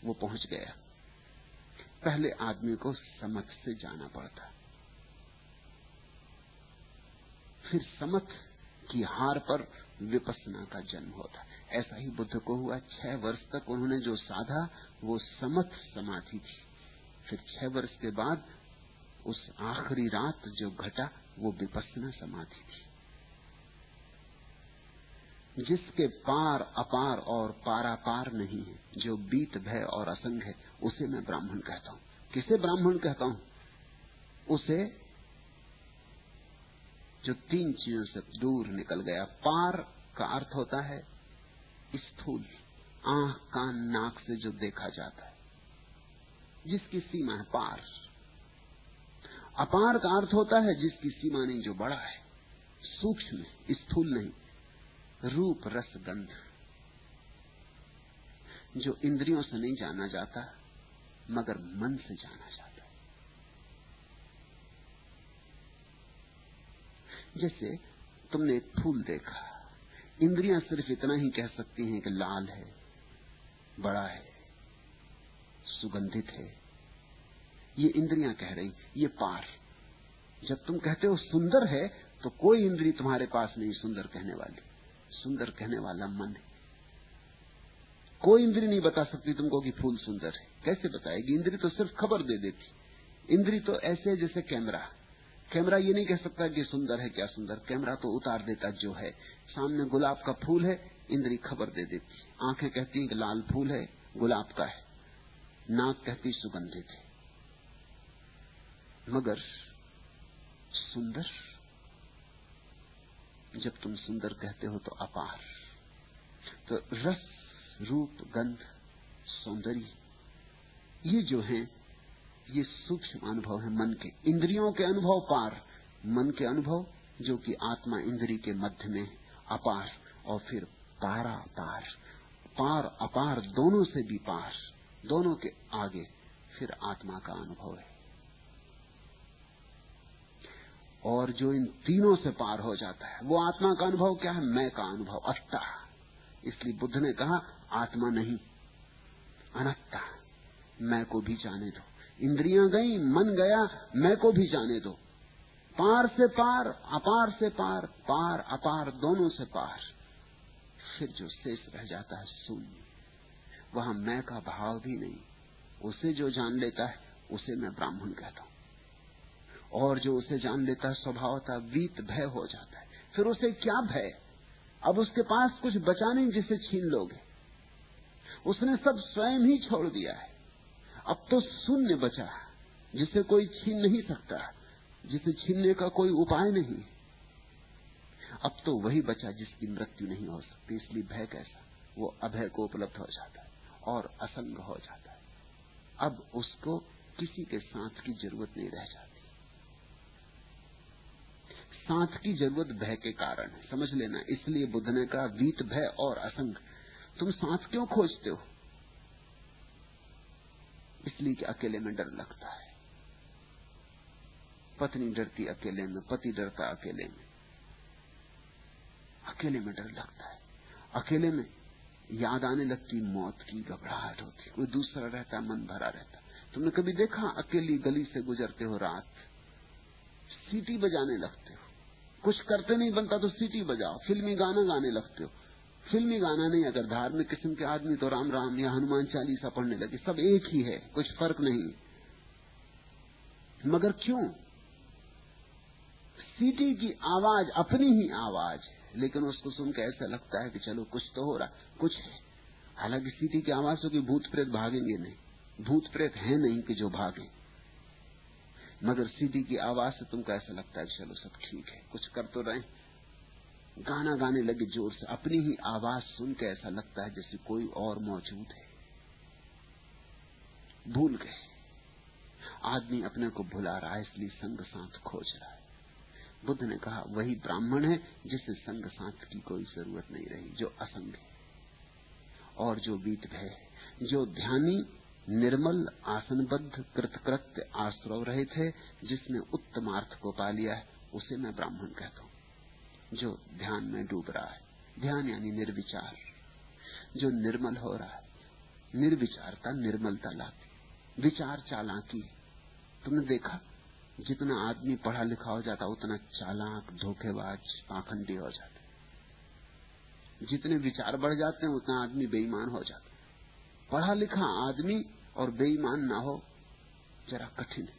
वो पहुँच गया। पहले आदमी को समथ से जाना पड़ता। फिर समथ की हार पर विपसना का जन्म होता। ऐसा ही बुद्ध को हुआ। छह वर्ष तक उन्होंने जो साधा, वो समथ समाधि थी। फिर छह वर्ष के बाद उस आखिरी रात जो घटा, वो विपसना समाधि थी। जिसके पार अपार और पारापार नहीं है, जो बीत भय और असंग है, उसे मैं ब्राह्मण कहता हूँ। किसे ब्राह्मण कहता हूँ? उसे जो तीन चीज़ों से दूर निकल गया। पार का अर्थ होता है स्थूल, आँख कान नाक से जो देखा जाता है, जिसकी सीमा है पार। अपार का अर्थ होता है जिसकी सीमा नहीं, जो बड़ा है, सूक्ष्म स्थूल नहीं। रूप रस गंध जो इंद्रियों से नहीं जाना जाता, मगर मन से जाना जाता जैसे तुमने एक फूल देखा, इंद्रियाँ सिर्फ़ इतना ही कह सकती हैं कि लाल है, बड़ा है, सुगंधित है। ये इंद्रियाँ कह रही, ये पार। जब तुम कहते हो सुंदर है तो कोई इंद्री तुम्हारे पास नहीं सुंदर कहने वाली। सुंदर कहने वाला मन है। कोई इंद्री नहीं बता सकती तुमको कि फूल सुंदर है। कैसे बताएगी? इंद्री तो सिर्फ़ खबर दे देती। इंद्री तो ऐसे है जैसे कैमरा। कैमरा ये नहीं कह सकता कि सुंदर है क्या सुंदर। कैमरा तो उतार देता जो है। सामने गुलाब का फूल है, इंद्री खबर दे देती। आँखें कहती हैं कि लाल फूल है, गुलाब का है। नाक कहती सुगंधित है। मगर सुंदर जब तुम सुंदर कहते हो तो अपार। तो रस, रूप, गंध, सौंदर्य, ये जो है, ये सूक्ष्म अनुभव है मन के। इंद्रियों के अनुभव पार। मन के अनुभव, जो कि आत्मा इंद्री के मध्य में अपार और फिर पारा पार पार, अपार, दोनों से भी पार। दोनों के आगे फिर आत्मा का अनुभव है। और जो इन तीनों से पार हो जाता है, वो आत्मा का अनुभव क्या है? मैं का अनुभव अत्ता इसलिए बुद्ध ने कहा, आत्मा नहीं, अनत्ता। मैं को भी जाने दो। इंद्रियाँ गई, मन गया, मैं को भी जाने दो। पार से पार, अपार से पार पार, अपार, दोनों से पार। फिर जो शेष रह जाता है, शून्य। वहाँ मैं का भाव भी नहीं। उसे जो जान लेता है, उसे मैं ब्राह्मण कहता हूँ। और जो उसे जान लेता है, स्वभावता वीत भय हो जाता है। फिर उसे क्या भय? अब उसके पास कुछ बचा नहीं जिसे छीन लोगे। उसने सब स्वयं ही छोड़ दिया है। अब तो शून्य बचा, जिसे कोई छीन नहीं सकता, जिसे छीनने का कोई उपाय नहीं। अब तो वही बचा जिसकी मृत्यु नहीं हो सकती, इसलिए भय कैसा? वो अभय को उपलब्ध हो जाता है और असंग हो जाता है। अब उसको किसी के साथ की ज़रूरत नहीं रह जाती। साथ की ज़रूरत भय के कारण है, समझ लेना। इसलिए बुद्ध ने कहा, वीत भय और असंग। तुम साथ क्यों खोजते हो? इसलिए कि अकेले में डर लगता है। पत्नी डरती अकेले में, पति डरता अकेले में। अकेले में डर लगता है। अकेले में याद आने लगती, मौत की घबराहट होती। कोई दूसरा रहता, मन भरा रहता। तुमने कभी देखा, अकेली गली से गुजरते हो रात? सीटी बजाने लगते हो। कुछ करते नहीं, बनता तो सीटी बजाओ, फिल्मी गाना गाने लगते हो। फिल्मी गाना नहीं, अगर धार्मिक किस्म के आदमी तो राम राम या हनुमान चालीसा पढ़ने लगे, सब एक ही है, कुछ फ़र्क नहीं। मगर क्यों? सीटी की आवाज़ अपनी ही आवाज़ है, लेकिन उसको सुनकर ऐसा लगता है कि चलो, कुछ तो हो रहा कुछ है। हालाँकि सीटी की आवाज़ होगी भूत प्रेत भागेंगे नहीं, भूत प्रेत है नहीं कि जो भागे। मगर सीटी की आवाज़ से तुमको ऐसा लगता है चलो सब ठीक है, कुछ कर तो रहे गाना गाने लगे ज़ोर से, अपनी ही आवाज़ सुन के ऐसा लगता है जैसे कोई और मौजूद है। भूल गए। आदमी अपने को भुला रहा है, इसलिए संग साथ खोज रहा है। बुद्ध ने कहा, वही ब्राह्मण है जिसे संग साथ की कोई ज़रूरत नहीं रही, जो असंग है और जो बीत भय जो ध्यानी निर्मल, आसनबद्ध, कृतकृत्य आश्रव रहे थे, जिसने उत्तम अर्थ को पा लिया है, उसे मैं ब्राह्मण कहता हूँ। जो ध्यान में डूब रहा है, ध्यान यानी निर्विचार। जो निर्मल हो रहा है, निर्विचारता, निर्मलता लाती। विचार चालाकी तुमने देखा? जितना आदमी पढ़ा लिखा हो जाता, उतना चालाक, धोखेबाज, पाखंडी हो जाता। जितने विचार बढ़ जाते हैं, उतना आदमी बेईमान हो जाता। पढ़ा लिखा आदमी और बेईमान ना हो, जरा कठिन है।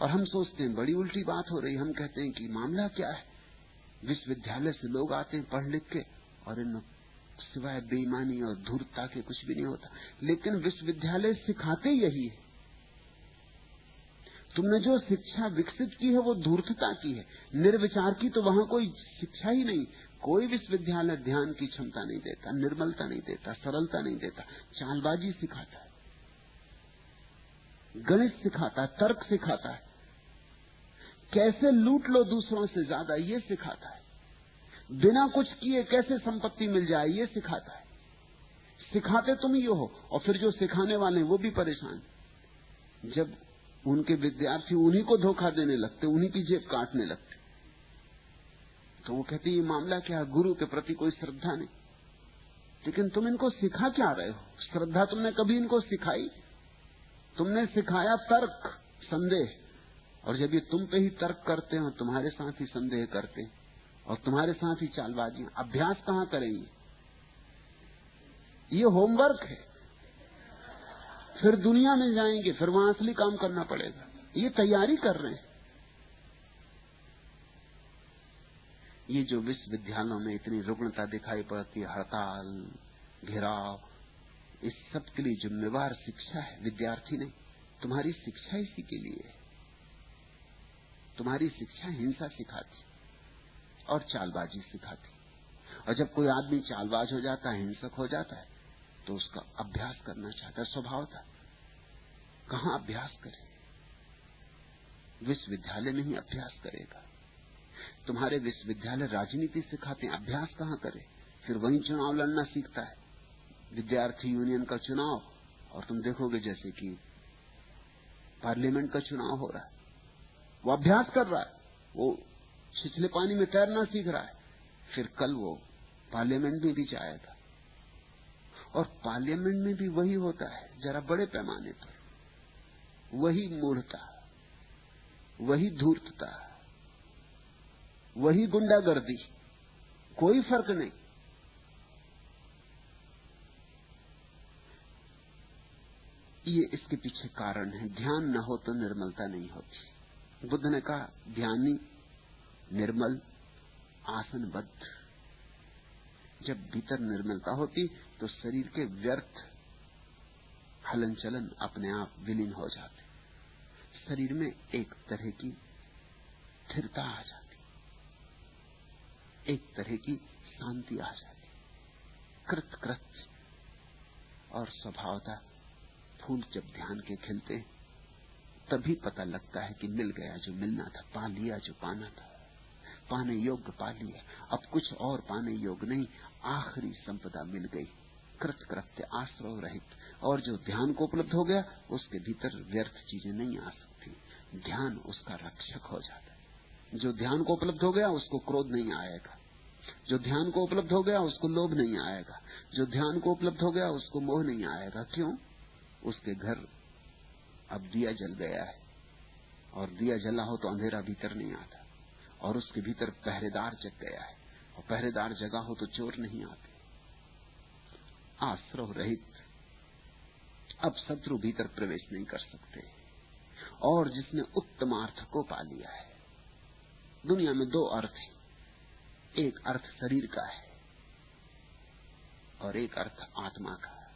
और हम सोचते हैं, बड़ी उल्टी बात हो रही हम कहते हैं कि मामला क्या है? विश्वविद्यालय से लोग आते हैं पढ़ लिख के, और इन सिवाय बेईमानी और धूर्तता के कुछ भी नहीं होता। लेकिन विश्वविद्यालय सिखाते यही है। तुमने जो शिक्षा विकसित की है, वो धूर्तता की है। निर्विचार की तो वहाँ कोई शिक्षा ही नहीं। कोई विश्वविद्यालय ध्यान की क्षमता नहीं देता, निर्मलता नहीं देता, सरलता नहीं देता, चालबाजी सिखाता है। गणित सिखाता है, तर्क सिखाता है। कैसे लूट लो दूसरों से ज़्यादा, ये सिखाता है। बिना कुछ किए कैसे संपत्ति मिल जाए, ये सिखाता है। सिखाते तुम ही हो, और फिर जो सिखाने वाले हैं, वो भी परेशान। जब उनके विद्यार्थी उन्हीं को धोखा देने लगते, उन्हीं की जेब काटने लगते तो वो कहती मामला क्या गुरु के प्रति कोई श्रद्धा नहीं। लेकिन तुम इनको सिखा क्या रहे हो? श्रद्धा तुमने कभी इनको सिखाई? तुमने सिखाया तर्क, संदेह। और जब ये तुम पे ही तर्क करते हैं, तुम्हारे साथ ही संदेह करते हैं, और तुम्हारे साथ ही चालबाजियाँ। अभ्यास कहाँ करेंगे? ये होमवर्क है। फिर दुनिया में जाएँगे, फिर वहाँ असली काम करना पड़ेगा। ये तैयारी कर रहे हैं। ये जो विश्वविद्यालयों में इतनी रुग्णता दिखाई पड़ती है, हड़ताल, घेराव, इस सब के लिए जिम्मेवार शिक्षा है, विद्यार्थी नहीं। तुम्हारी शिक्षा इसी के लिए है। तुम्हारी शिक्षा हिंसा सिखाती और चालबाजी सिखाती। और जब कोई आदमी चालबाज हो जाता है, हिंसक हो जाता है तो उसका अभ्यास करना चाहता स्वभाव था कहा अभ्यास करे? विश्वविद्यालय में ही अभ्यास करेगा। तुम्हारे विश्वविद्यालय राजनीति सिखाते अभ्यास कहाँ करे? फिर वही चुनाव लड़ना सीखता है। विद्यार्थी यूनियन का चुनाव। और तुम देखोगे जैसे कि पार्लियामेंट का चुनाव हो रहा है। वो अभ्यास कर रहा है। वो छिछले पानी में तैरना सीख रहा है। फिर कल वो पार्लियामेंट में भी जाएगा और पार्लियामेंट में भी वही होता है, जरा बड़े पैमाने पर। वही मूढ़ता, वही धूर्तता। वही गुंडागर्दी। कोई फ़र्क नहीं। ये इसके पीछे कारण है। ध्यान न हो तो निर्मलता नहीं होती। बुद्ध ने कहा ध्यानी निर्मल, आसनबद्ध। जब भीतर निर्मलता होती तो शरीर के व्यर्थ हलन चलन अपने आप विलीन हो जाते। शरीर में एक तरह की स्थिरता आ जाती। एक तरह की शांति आ जाती। कृत कृत और स्वभावता फूल जब ध्यान के खिलते तभी पता लगता है कि मिल गया जो मिलना था, पा लिया जो पाना था। पाने योग्य पा लिया। अब कुछ और पाने योग्य नहीं, आखिरी संपदा मिल गई। कृत कृत्य आश्रय रहित। और जो ध्यान को उपलब्ध हो गया, उसके भीतर व्यर्थ चीज़ें नहीं आ सकती। ध्यान उसका रक्षक हो जाता है। जो ध्यान को उपलब्ध हो गया, उसको क्रोध नहीं आएगा। जो ध्यान को उपलब्ध हो गया, उसको लोभ नहीं आएगा। जो ध्यान को उपलब्ध हो गया, उसको मोह नहीं आएगा। क्यों? उसके घर अब दिया जल गया है। और दिया जला हो तो अंधेरा भीतर नहीं आता। और उसके भीतर पहरेदार जग गया है। और पहरेदार जगा हो तो चोर नहीं आते। आश्रव रहित अब शत्रु भीतर प्रवेश नहीं कर सकते। और जिसने उत्तम अर्थ को पा लिया है दुनिया में दो अर्थ हैं। एक अर्थ शरीर का है और एक अर्थ आत्मा का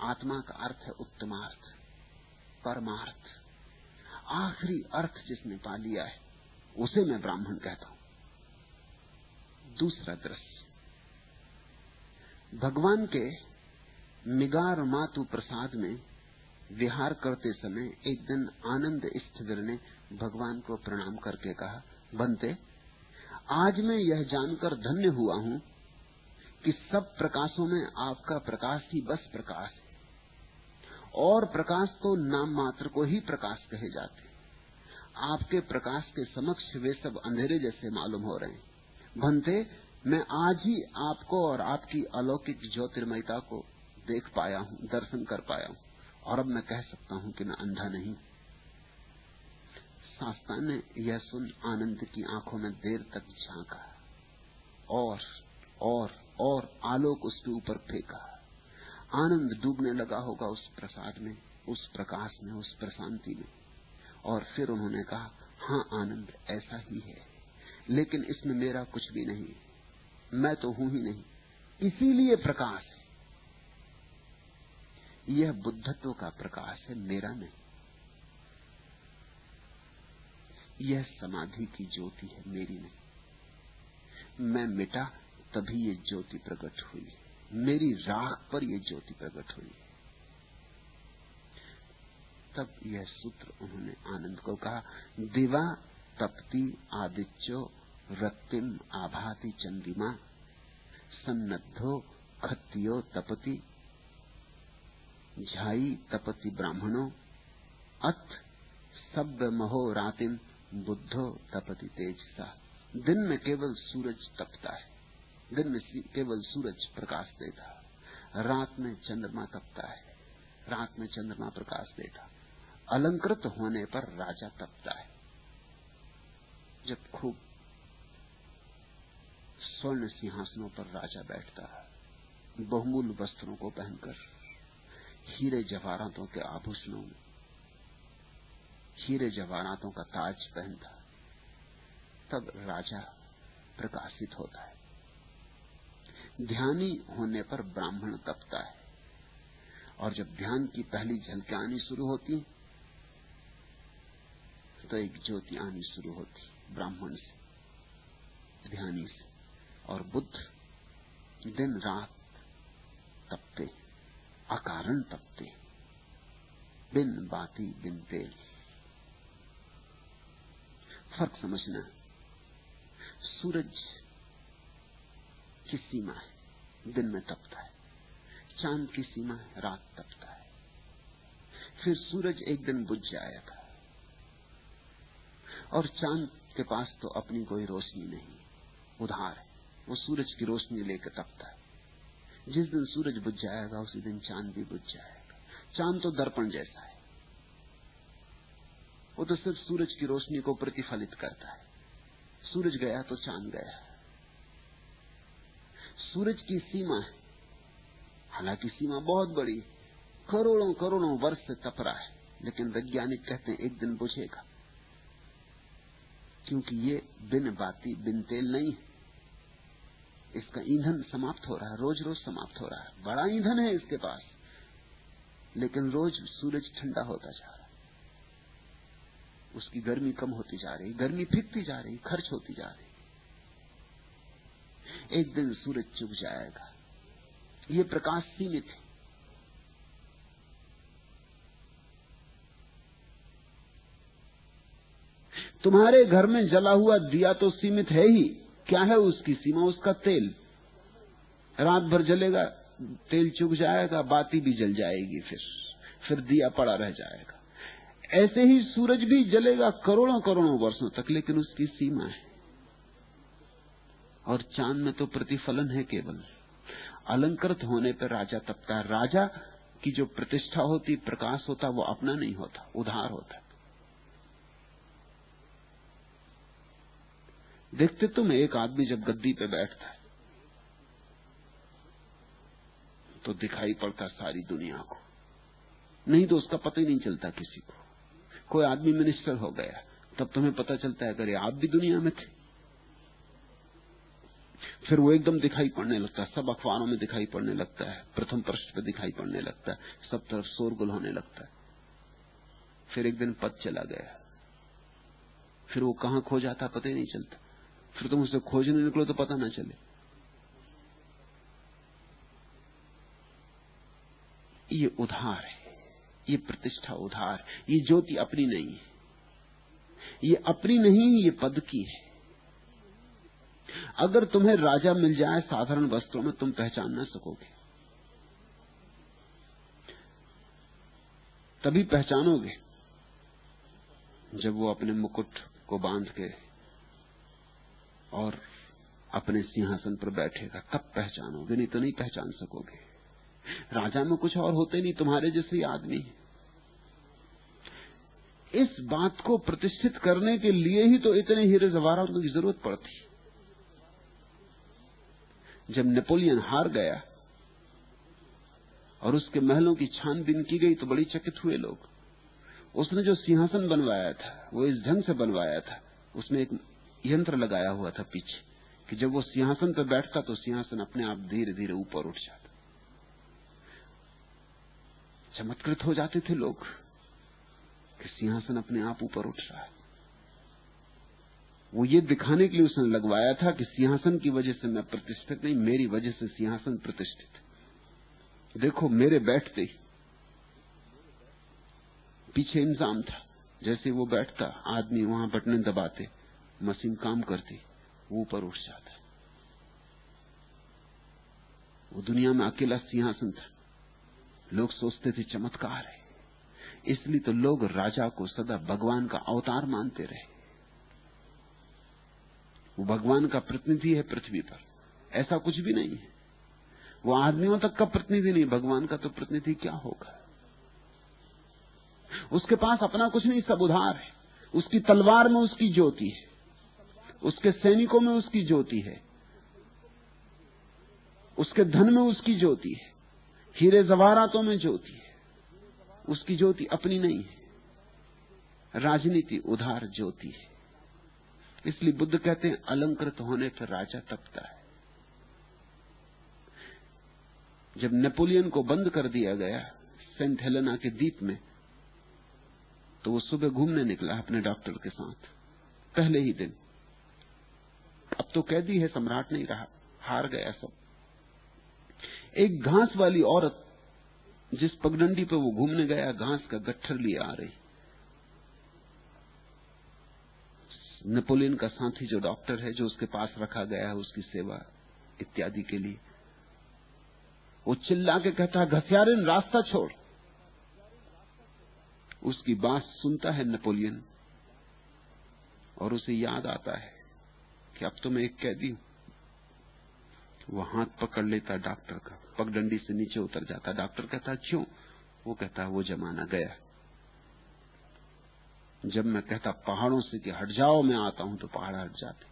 आत्मा का अर्थ है उत्तमार्थ, परमार्थ। आखिरी अर्थ जिसने पा लिया है, उसे मैं ब्राह्मण कहता हूँ। दूसरा दृश्य। भगवान के मिगार मातु प्रसाद में विहार करते समय एक दिन आनंद स्थिर ने भगवान को प्रणाम करके कहा बनते। आज मैं यह जानकर धन्य हुआ हूँ कि सब प्रकाशों में आपका प्रकाश ही बस प्रकाश है। और प्रकाश तो नाम मात्र को ही प्रकाश कहे जाते आपके प्रकाश के समक्ष वे सब अंधेरे जैसे मालूम हो रहे हैं। भंते मैं आज ही आपको और आपकी अलौकिक ज्योतिर्मयता को देख पाया हूँ, दर्शन कर पाया हूँ। और अब मैं कह सकता हूँ कि मैं अंधा नहीं शास्ता ने यह सुन आनंद की आँखों में देर तक झांका और और और आलोक उसके ऊपर फेंका। आनंद डूबने लगा होगा उस प्रसाद में, उस प्रकाश में, उस प्रशांति में। और फिर उन्होंने कहा हाँ आनंद, ऐसा ही है। लेकिन इसमें मेरा कुछ भी नहीं। मैं तो हूँ ही नहीं। इसीलिए प्रकाश है। यह बुद्धत्व का प्रकाश है, मेरा नहीं। यह समाधि की ज्योति है, मेरी नहीं। मैं मिटा, तभी ये ज्योति प्रकट हुई। मेरी राख पर यह ज्योति प्रकट हुई। तब यह सूत्र उन्होंने आनंद को कहा, दिवा, तपती, आदित्यो, रक्तिम, आभाति, चंदिमा, सन्नद्धो खत्यो तपति, झाई, तपति ब्राह्मणों, अथ सब महो रातिम बुद्धो तपति तेज सा दिन में केवल सूरज तपता है। दिन में केवल सूरज प्रकाश देता रात में चंद्रमा तपता है। रात में चंद्रमा प्रकाश देता अलंकृत होने पर राजा तपता है। जब खूब स्वर्ण सिंहासनों पर राजा बैठता है, बहुमूल्य वस्त्रों को पहनकर, हीरे जवाहरातों के आभूषणों में हीरे जवाहरातों का ताज पहनता तब राजा प्रकाशित होता है। ध्यानी होने पर ब्राह्मण तपता है, और जब ध्यान की पहली झलकें आनी शुरू होती तो एक ज्योति आनी शुरू होती, ब्राह्मण से, ध्यानी से, और बुद्ध दिन रात तपते, अकारण तपते, बिन बाती बिन तेल। फ़र्क समझना, सूरज की सीमा है, दिन में तपता है, चाँद की सीमा है, रात तपता है। फिर सूरज एक दिन बुझ जाएगा, और चाँद के पास तो अपनी कोई रोशनी नहीं, उधार है, वो सूरज की रोशनी लेकर तपता है। जिस दिन सूरज बुझ जाएगा, उसी दिन चाँद भी बुझ जाएगा। चाँद तो दर्पण जैसा है। वो तो सिर्फ़ सूरज की रोशनी को प्रतिफलित करता है। सूरज गया तो चाँद गया। सूरज की सीमा है। हालाँकि सीमा बहुत बड़ी करोड़ों करोड़ों वर्ष से तप रहा है, लेकिन वैज्ञानिक कहते हैं एक दिन बुझेगा। क्योंकि ये बिन बाती, बिन तेल नहीं है। इसका ईंधन समाप्त हो रहा है रोज रोज समाप्त हो रहा है। बड़ा ईंधन है इसके पास। लेकिन रोज सूरज ठंडा होता जा रहा है। उसकी गर्मी कम होती जा रही, गर्मी फिकती जा रही, खर्च होती जा रही। एक दिन सूरज चुग जाएगा। ये प्रकाश सीमित है। तुम्हारे घर में जला हुआ दिया तो सीमित है ही। क्या है उसकी सीमा? उसका तेल। रात भर जलेगा, तेल चुग जाएगा, बाती भी जल जाएगी फिर। फिर दिया पड़ा रह जाएगा। ऐसे ही सूरज भी जलेगा करोड़ों करोड़ों वर्षों तक, लेकिन उसकी सीमा है। और चाँद में तो प्रतिफलन है केवल। अलंकृत होने पर राजा तपता है। राजा की जो प्रतिष्ठा होती, प्रकाश होता, वो अपना नहीं होता, उधार होता देखते तुम, एक आदमी जब गद्दी पे बैठता है तो दिखाई पड़ता सारी दुनिया को। नहीं तो उसका पता ही नहीं चलता किसी को। कोई आदमी मिनिस्टर हो गया, तब तुम्हें पता चलता है अरे आप भी दुनिया में थे। फिर वो एकदम दिखाई पड़ने लगता है, सब अखबारों में दिखाई पड़ने लगता है, प्रथम पृष्ठ पे दिखाई पड़ने लगता है, सब तरफ़ शोरगुल होने लगता है। फिर एक दिन पद चला गया। फिर वो कहाँ खो जाता पता ही नहीं चलता। फिर तुम उसे खोजने निकलो तो पता ना चले। ये उधार है। ये प्रतिष्ठा उधार, ये ज्योति अपनी नहीं है। ये अपनी नहीं, ये पद की है। अगर तुम्हें राजा मिल जाए साधारण वस्त्रों में, तुम पहचान ना सकोगे। तभी पहचानोगे जब वो अपने मुकुट को बाँध के और अपने सिंहासन पर बैठेगा, तब पहचानोगे, नहीं तो नहीं पहचान सकोगे। राजा में कुछ और होते नहीं, तुम्हारे जैसे आदमी इस बात को प्रतिष्ठित करने के लिए ही तो इतने हीरे जवाहरातों की ज़रूरत पड़ती। जब नेपोलियन हार गया और उसके महलों की छानबीन की गई तो बड़ी चकित हुए लोग। उसने जो सिंहासन बनवाया था, वो इस ढंग से बनवाया था उसमें एक यंत्र लगाया हुआ था पीछे कि जब वो सिंहासन पर बैठता तो सिंहासन अपने आप धीरे धीरे ऊपर उठ जाता। चमत्कृत हो जाते थे लोग कि सिंहासन अपने आप ऊपर उठ रहा है। वो ये दिखाने के लिए उसने लगवाया था कि सिंहासन की वजह से मैं प्रतिष्ठित नहीं, मेरी वजह से सिंहासन प्रतिष्ठित। देखो, मेरे बैठते ही पीछे इंजाम था। जैसे वो बैठता, आदमी वहाँ बटने दबाते, मशीन काम करती, वो ऊपर उठ जाता। वो दुनिया में अकेला सिंहासन था। लोग सोचते थे चमत्कार है। इसलिए तो लोग राजा को सदा भगवान का अवतार मानते रहे। वो भगवान का प्रतिनिधि है पृथ्वी पर। ऐसा कुछ भी नहीं है। वो आदमियों तक का प्रतिनिधि नहीं, भगवान का तो प्रतिनिधि क्या होगा? उसके पास अपना कुछ नहीं, सब उधार है। उसकी तलवार में उसकी ज्योति है। उसके सैनिकों में उसकी ज्योति है। उसके धन में उसकी ज्योति है। हीरे जवारातों में ज्योति है। उसकी ज्योति अपनी नहीं है। राजनीति उधार ज्योति है। इसलिए बुद्ध कहते हैं, अलंकृत होने पर राजा तपता है। जब नेपोलियन को बंद कर दिया गया, सेंट हेलेना के द्वीप में तो वो सुबह घूमने निकला अपने डॉक्टर के साथ, पहले ही दिन। अब तो कैदी है, सम्राट नहीं रहा, हार गया सब। एक घास वाली औरत जिस पगडंडी पर वो घूमने गया, घास का गट्ठर लिए आ रही। नेपोलियन का साथी जो डॉक्टर है, जो उसके पास रखा गया है, उसकी सेवा इत्यादि के लिए। वो चिल्ला के कहता है, घसियारिन, रास्ता छोड़। उसकी बात सुनता है नेपोलियन और उसे याद आता है कि अब तो मैं एक कैदी हूँ। वो हाथ पकड़ लेता डॉक्टर का, पगडंडी से नीचे उतर जाता। डॉक्टर कहता, क्यों? वो कहता, वो जमाना गया जब मैं कहता, पहाड़ों से कि हट जाओ, मैं आता हूँ तो पहाड़ हट जाते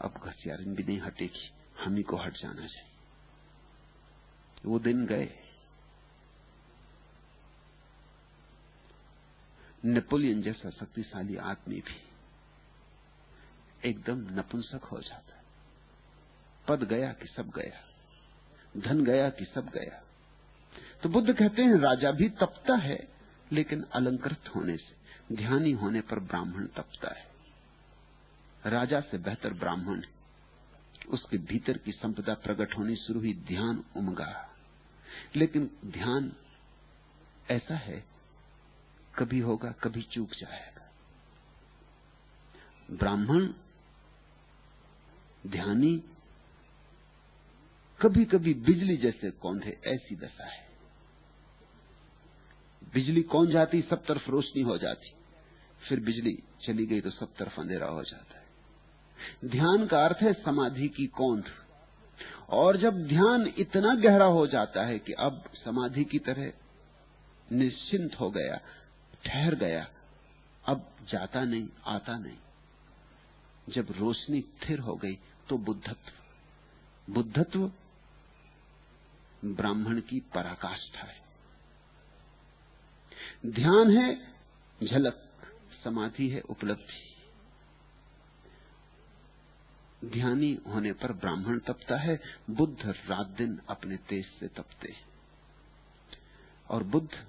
अब घसियारिन भी नहीं हटेगी, हम ही को हट जाना चाहिए। वो दिन गए। नेपोलियन जैसा शक्तिशाली आदमी भी एकदम नपुंसक हो जाता। पद गया कि सब गया, धन गया कि सब गया। तो बुद्ध कहते हैं, राजा भी तपता है, लेकिन अलंकृत होने से, ध्यानी होने पर ब्राह्मण तपता है। राजा से बेहतर ब्राह्मण उसके भीतर की संपदा प्रकट होनी शुरू हुई, ध्यान उमगा। लेकिन ध्यान ऐसा है, कभी होगा, कभी चूक जाएगा। ब्राह्मण, ध्यानी कभी कभी बिजली जैसे कौंधे ऐसी दशा है। बिजली कौन जाती, सब तरफ़ रोशनी हो जाती। फिर बिजली चली गई तो सब तरफ़ अंधेरा हो जाता है। ध्यान का अर्थ है समाधि की कौंध। और जब ध्यान इतना गहरा हो जाता है कि अब समाधि की तरह निश्चिंत हो गया, ठहर गया, अब जाता नहीं, आता नहीं। जब रोशनी स्थिर हो गई तो बुद्धत्व। बुद्धत्व ब्राह्मण की पराकाष्ठा है। ध्यान है, झलक, समाधि है, उपलब्धि। ध्यानी होने पर ब्राह्मण तपता है, बुद्ध रात दिन अपने तेज से तपते हैं। और बुद्ध,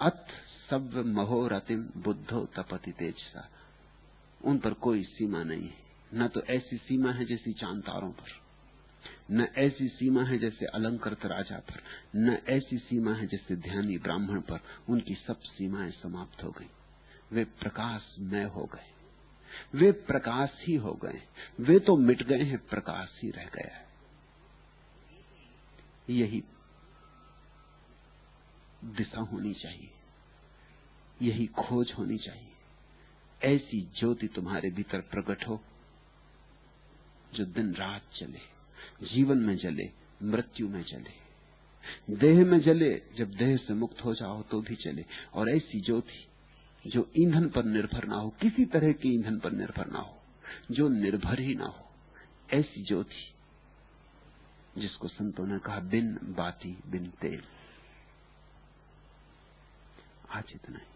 अथ सब महोरतिम बुद्धो तपति तेज सा उन पर कोई सीमा नहीं है। न तो ऐसी सीमा है जैसी चाँद तारों पर। न ऐसी सीमा है जैसे अलंकृत राजा पर, न ऐसी सीमा है जैसे ध्यानी ब्राह्मण पर, उनकी सब सीमाएँ समाप्त हो गई। वे प्रकाश प्रकाशमय हो गए। वे प्रकाश ही हो गए। वे तो मिट गए हैं, प्रकाश ही रह गया है। यही दिशा होनी चाहिए। यही खोज होनी चाहिए। ऐसी ज्योति तुम्हारे भीतर प्रकट हो, जो दिन रात चले। जीवन में जले, मृत्यु में जले। देह में जले, जब देह से मुक्त हो जाओ तो भी चले और ऐसी ज्योति, जो ईंधन पर निर्भर ना हो, किसी तरह के ईंधन पर निर्भर ना हो, जो निर्भर ही ना हो, ऐसी ज्योति, जिसको संतों ने कहा, बिन बाती, बिन तेल। आज इतना ही।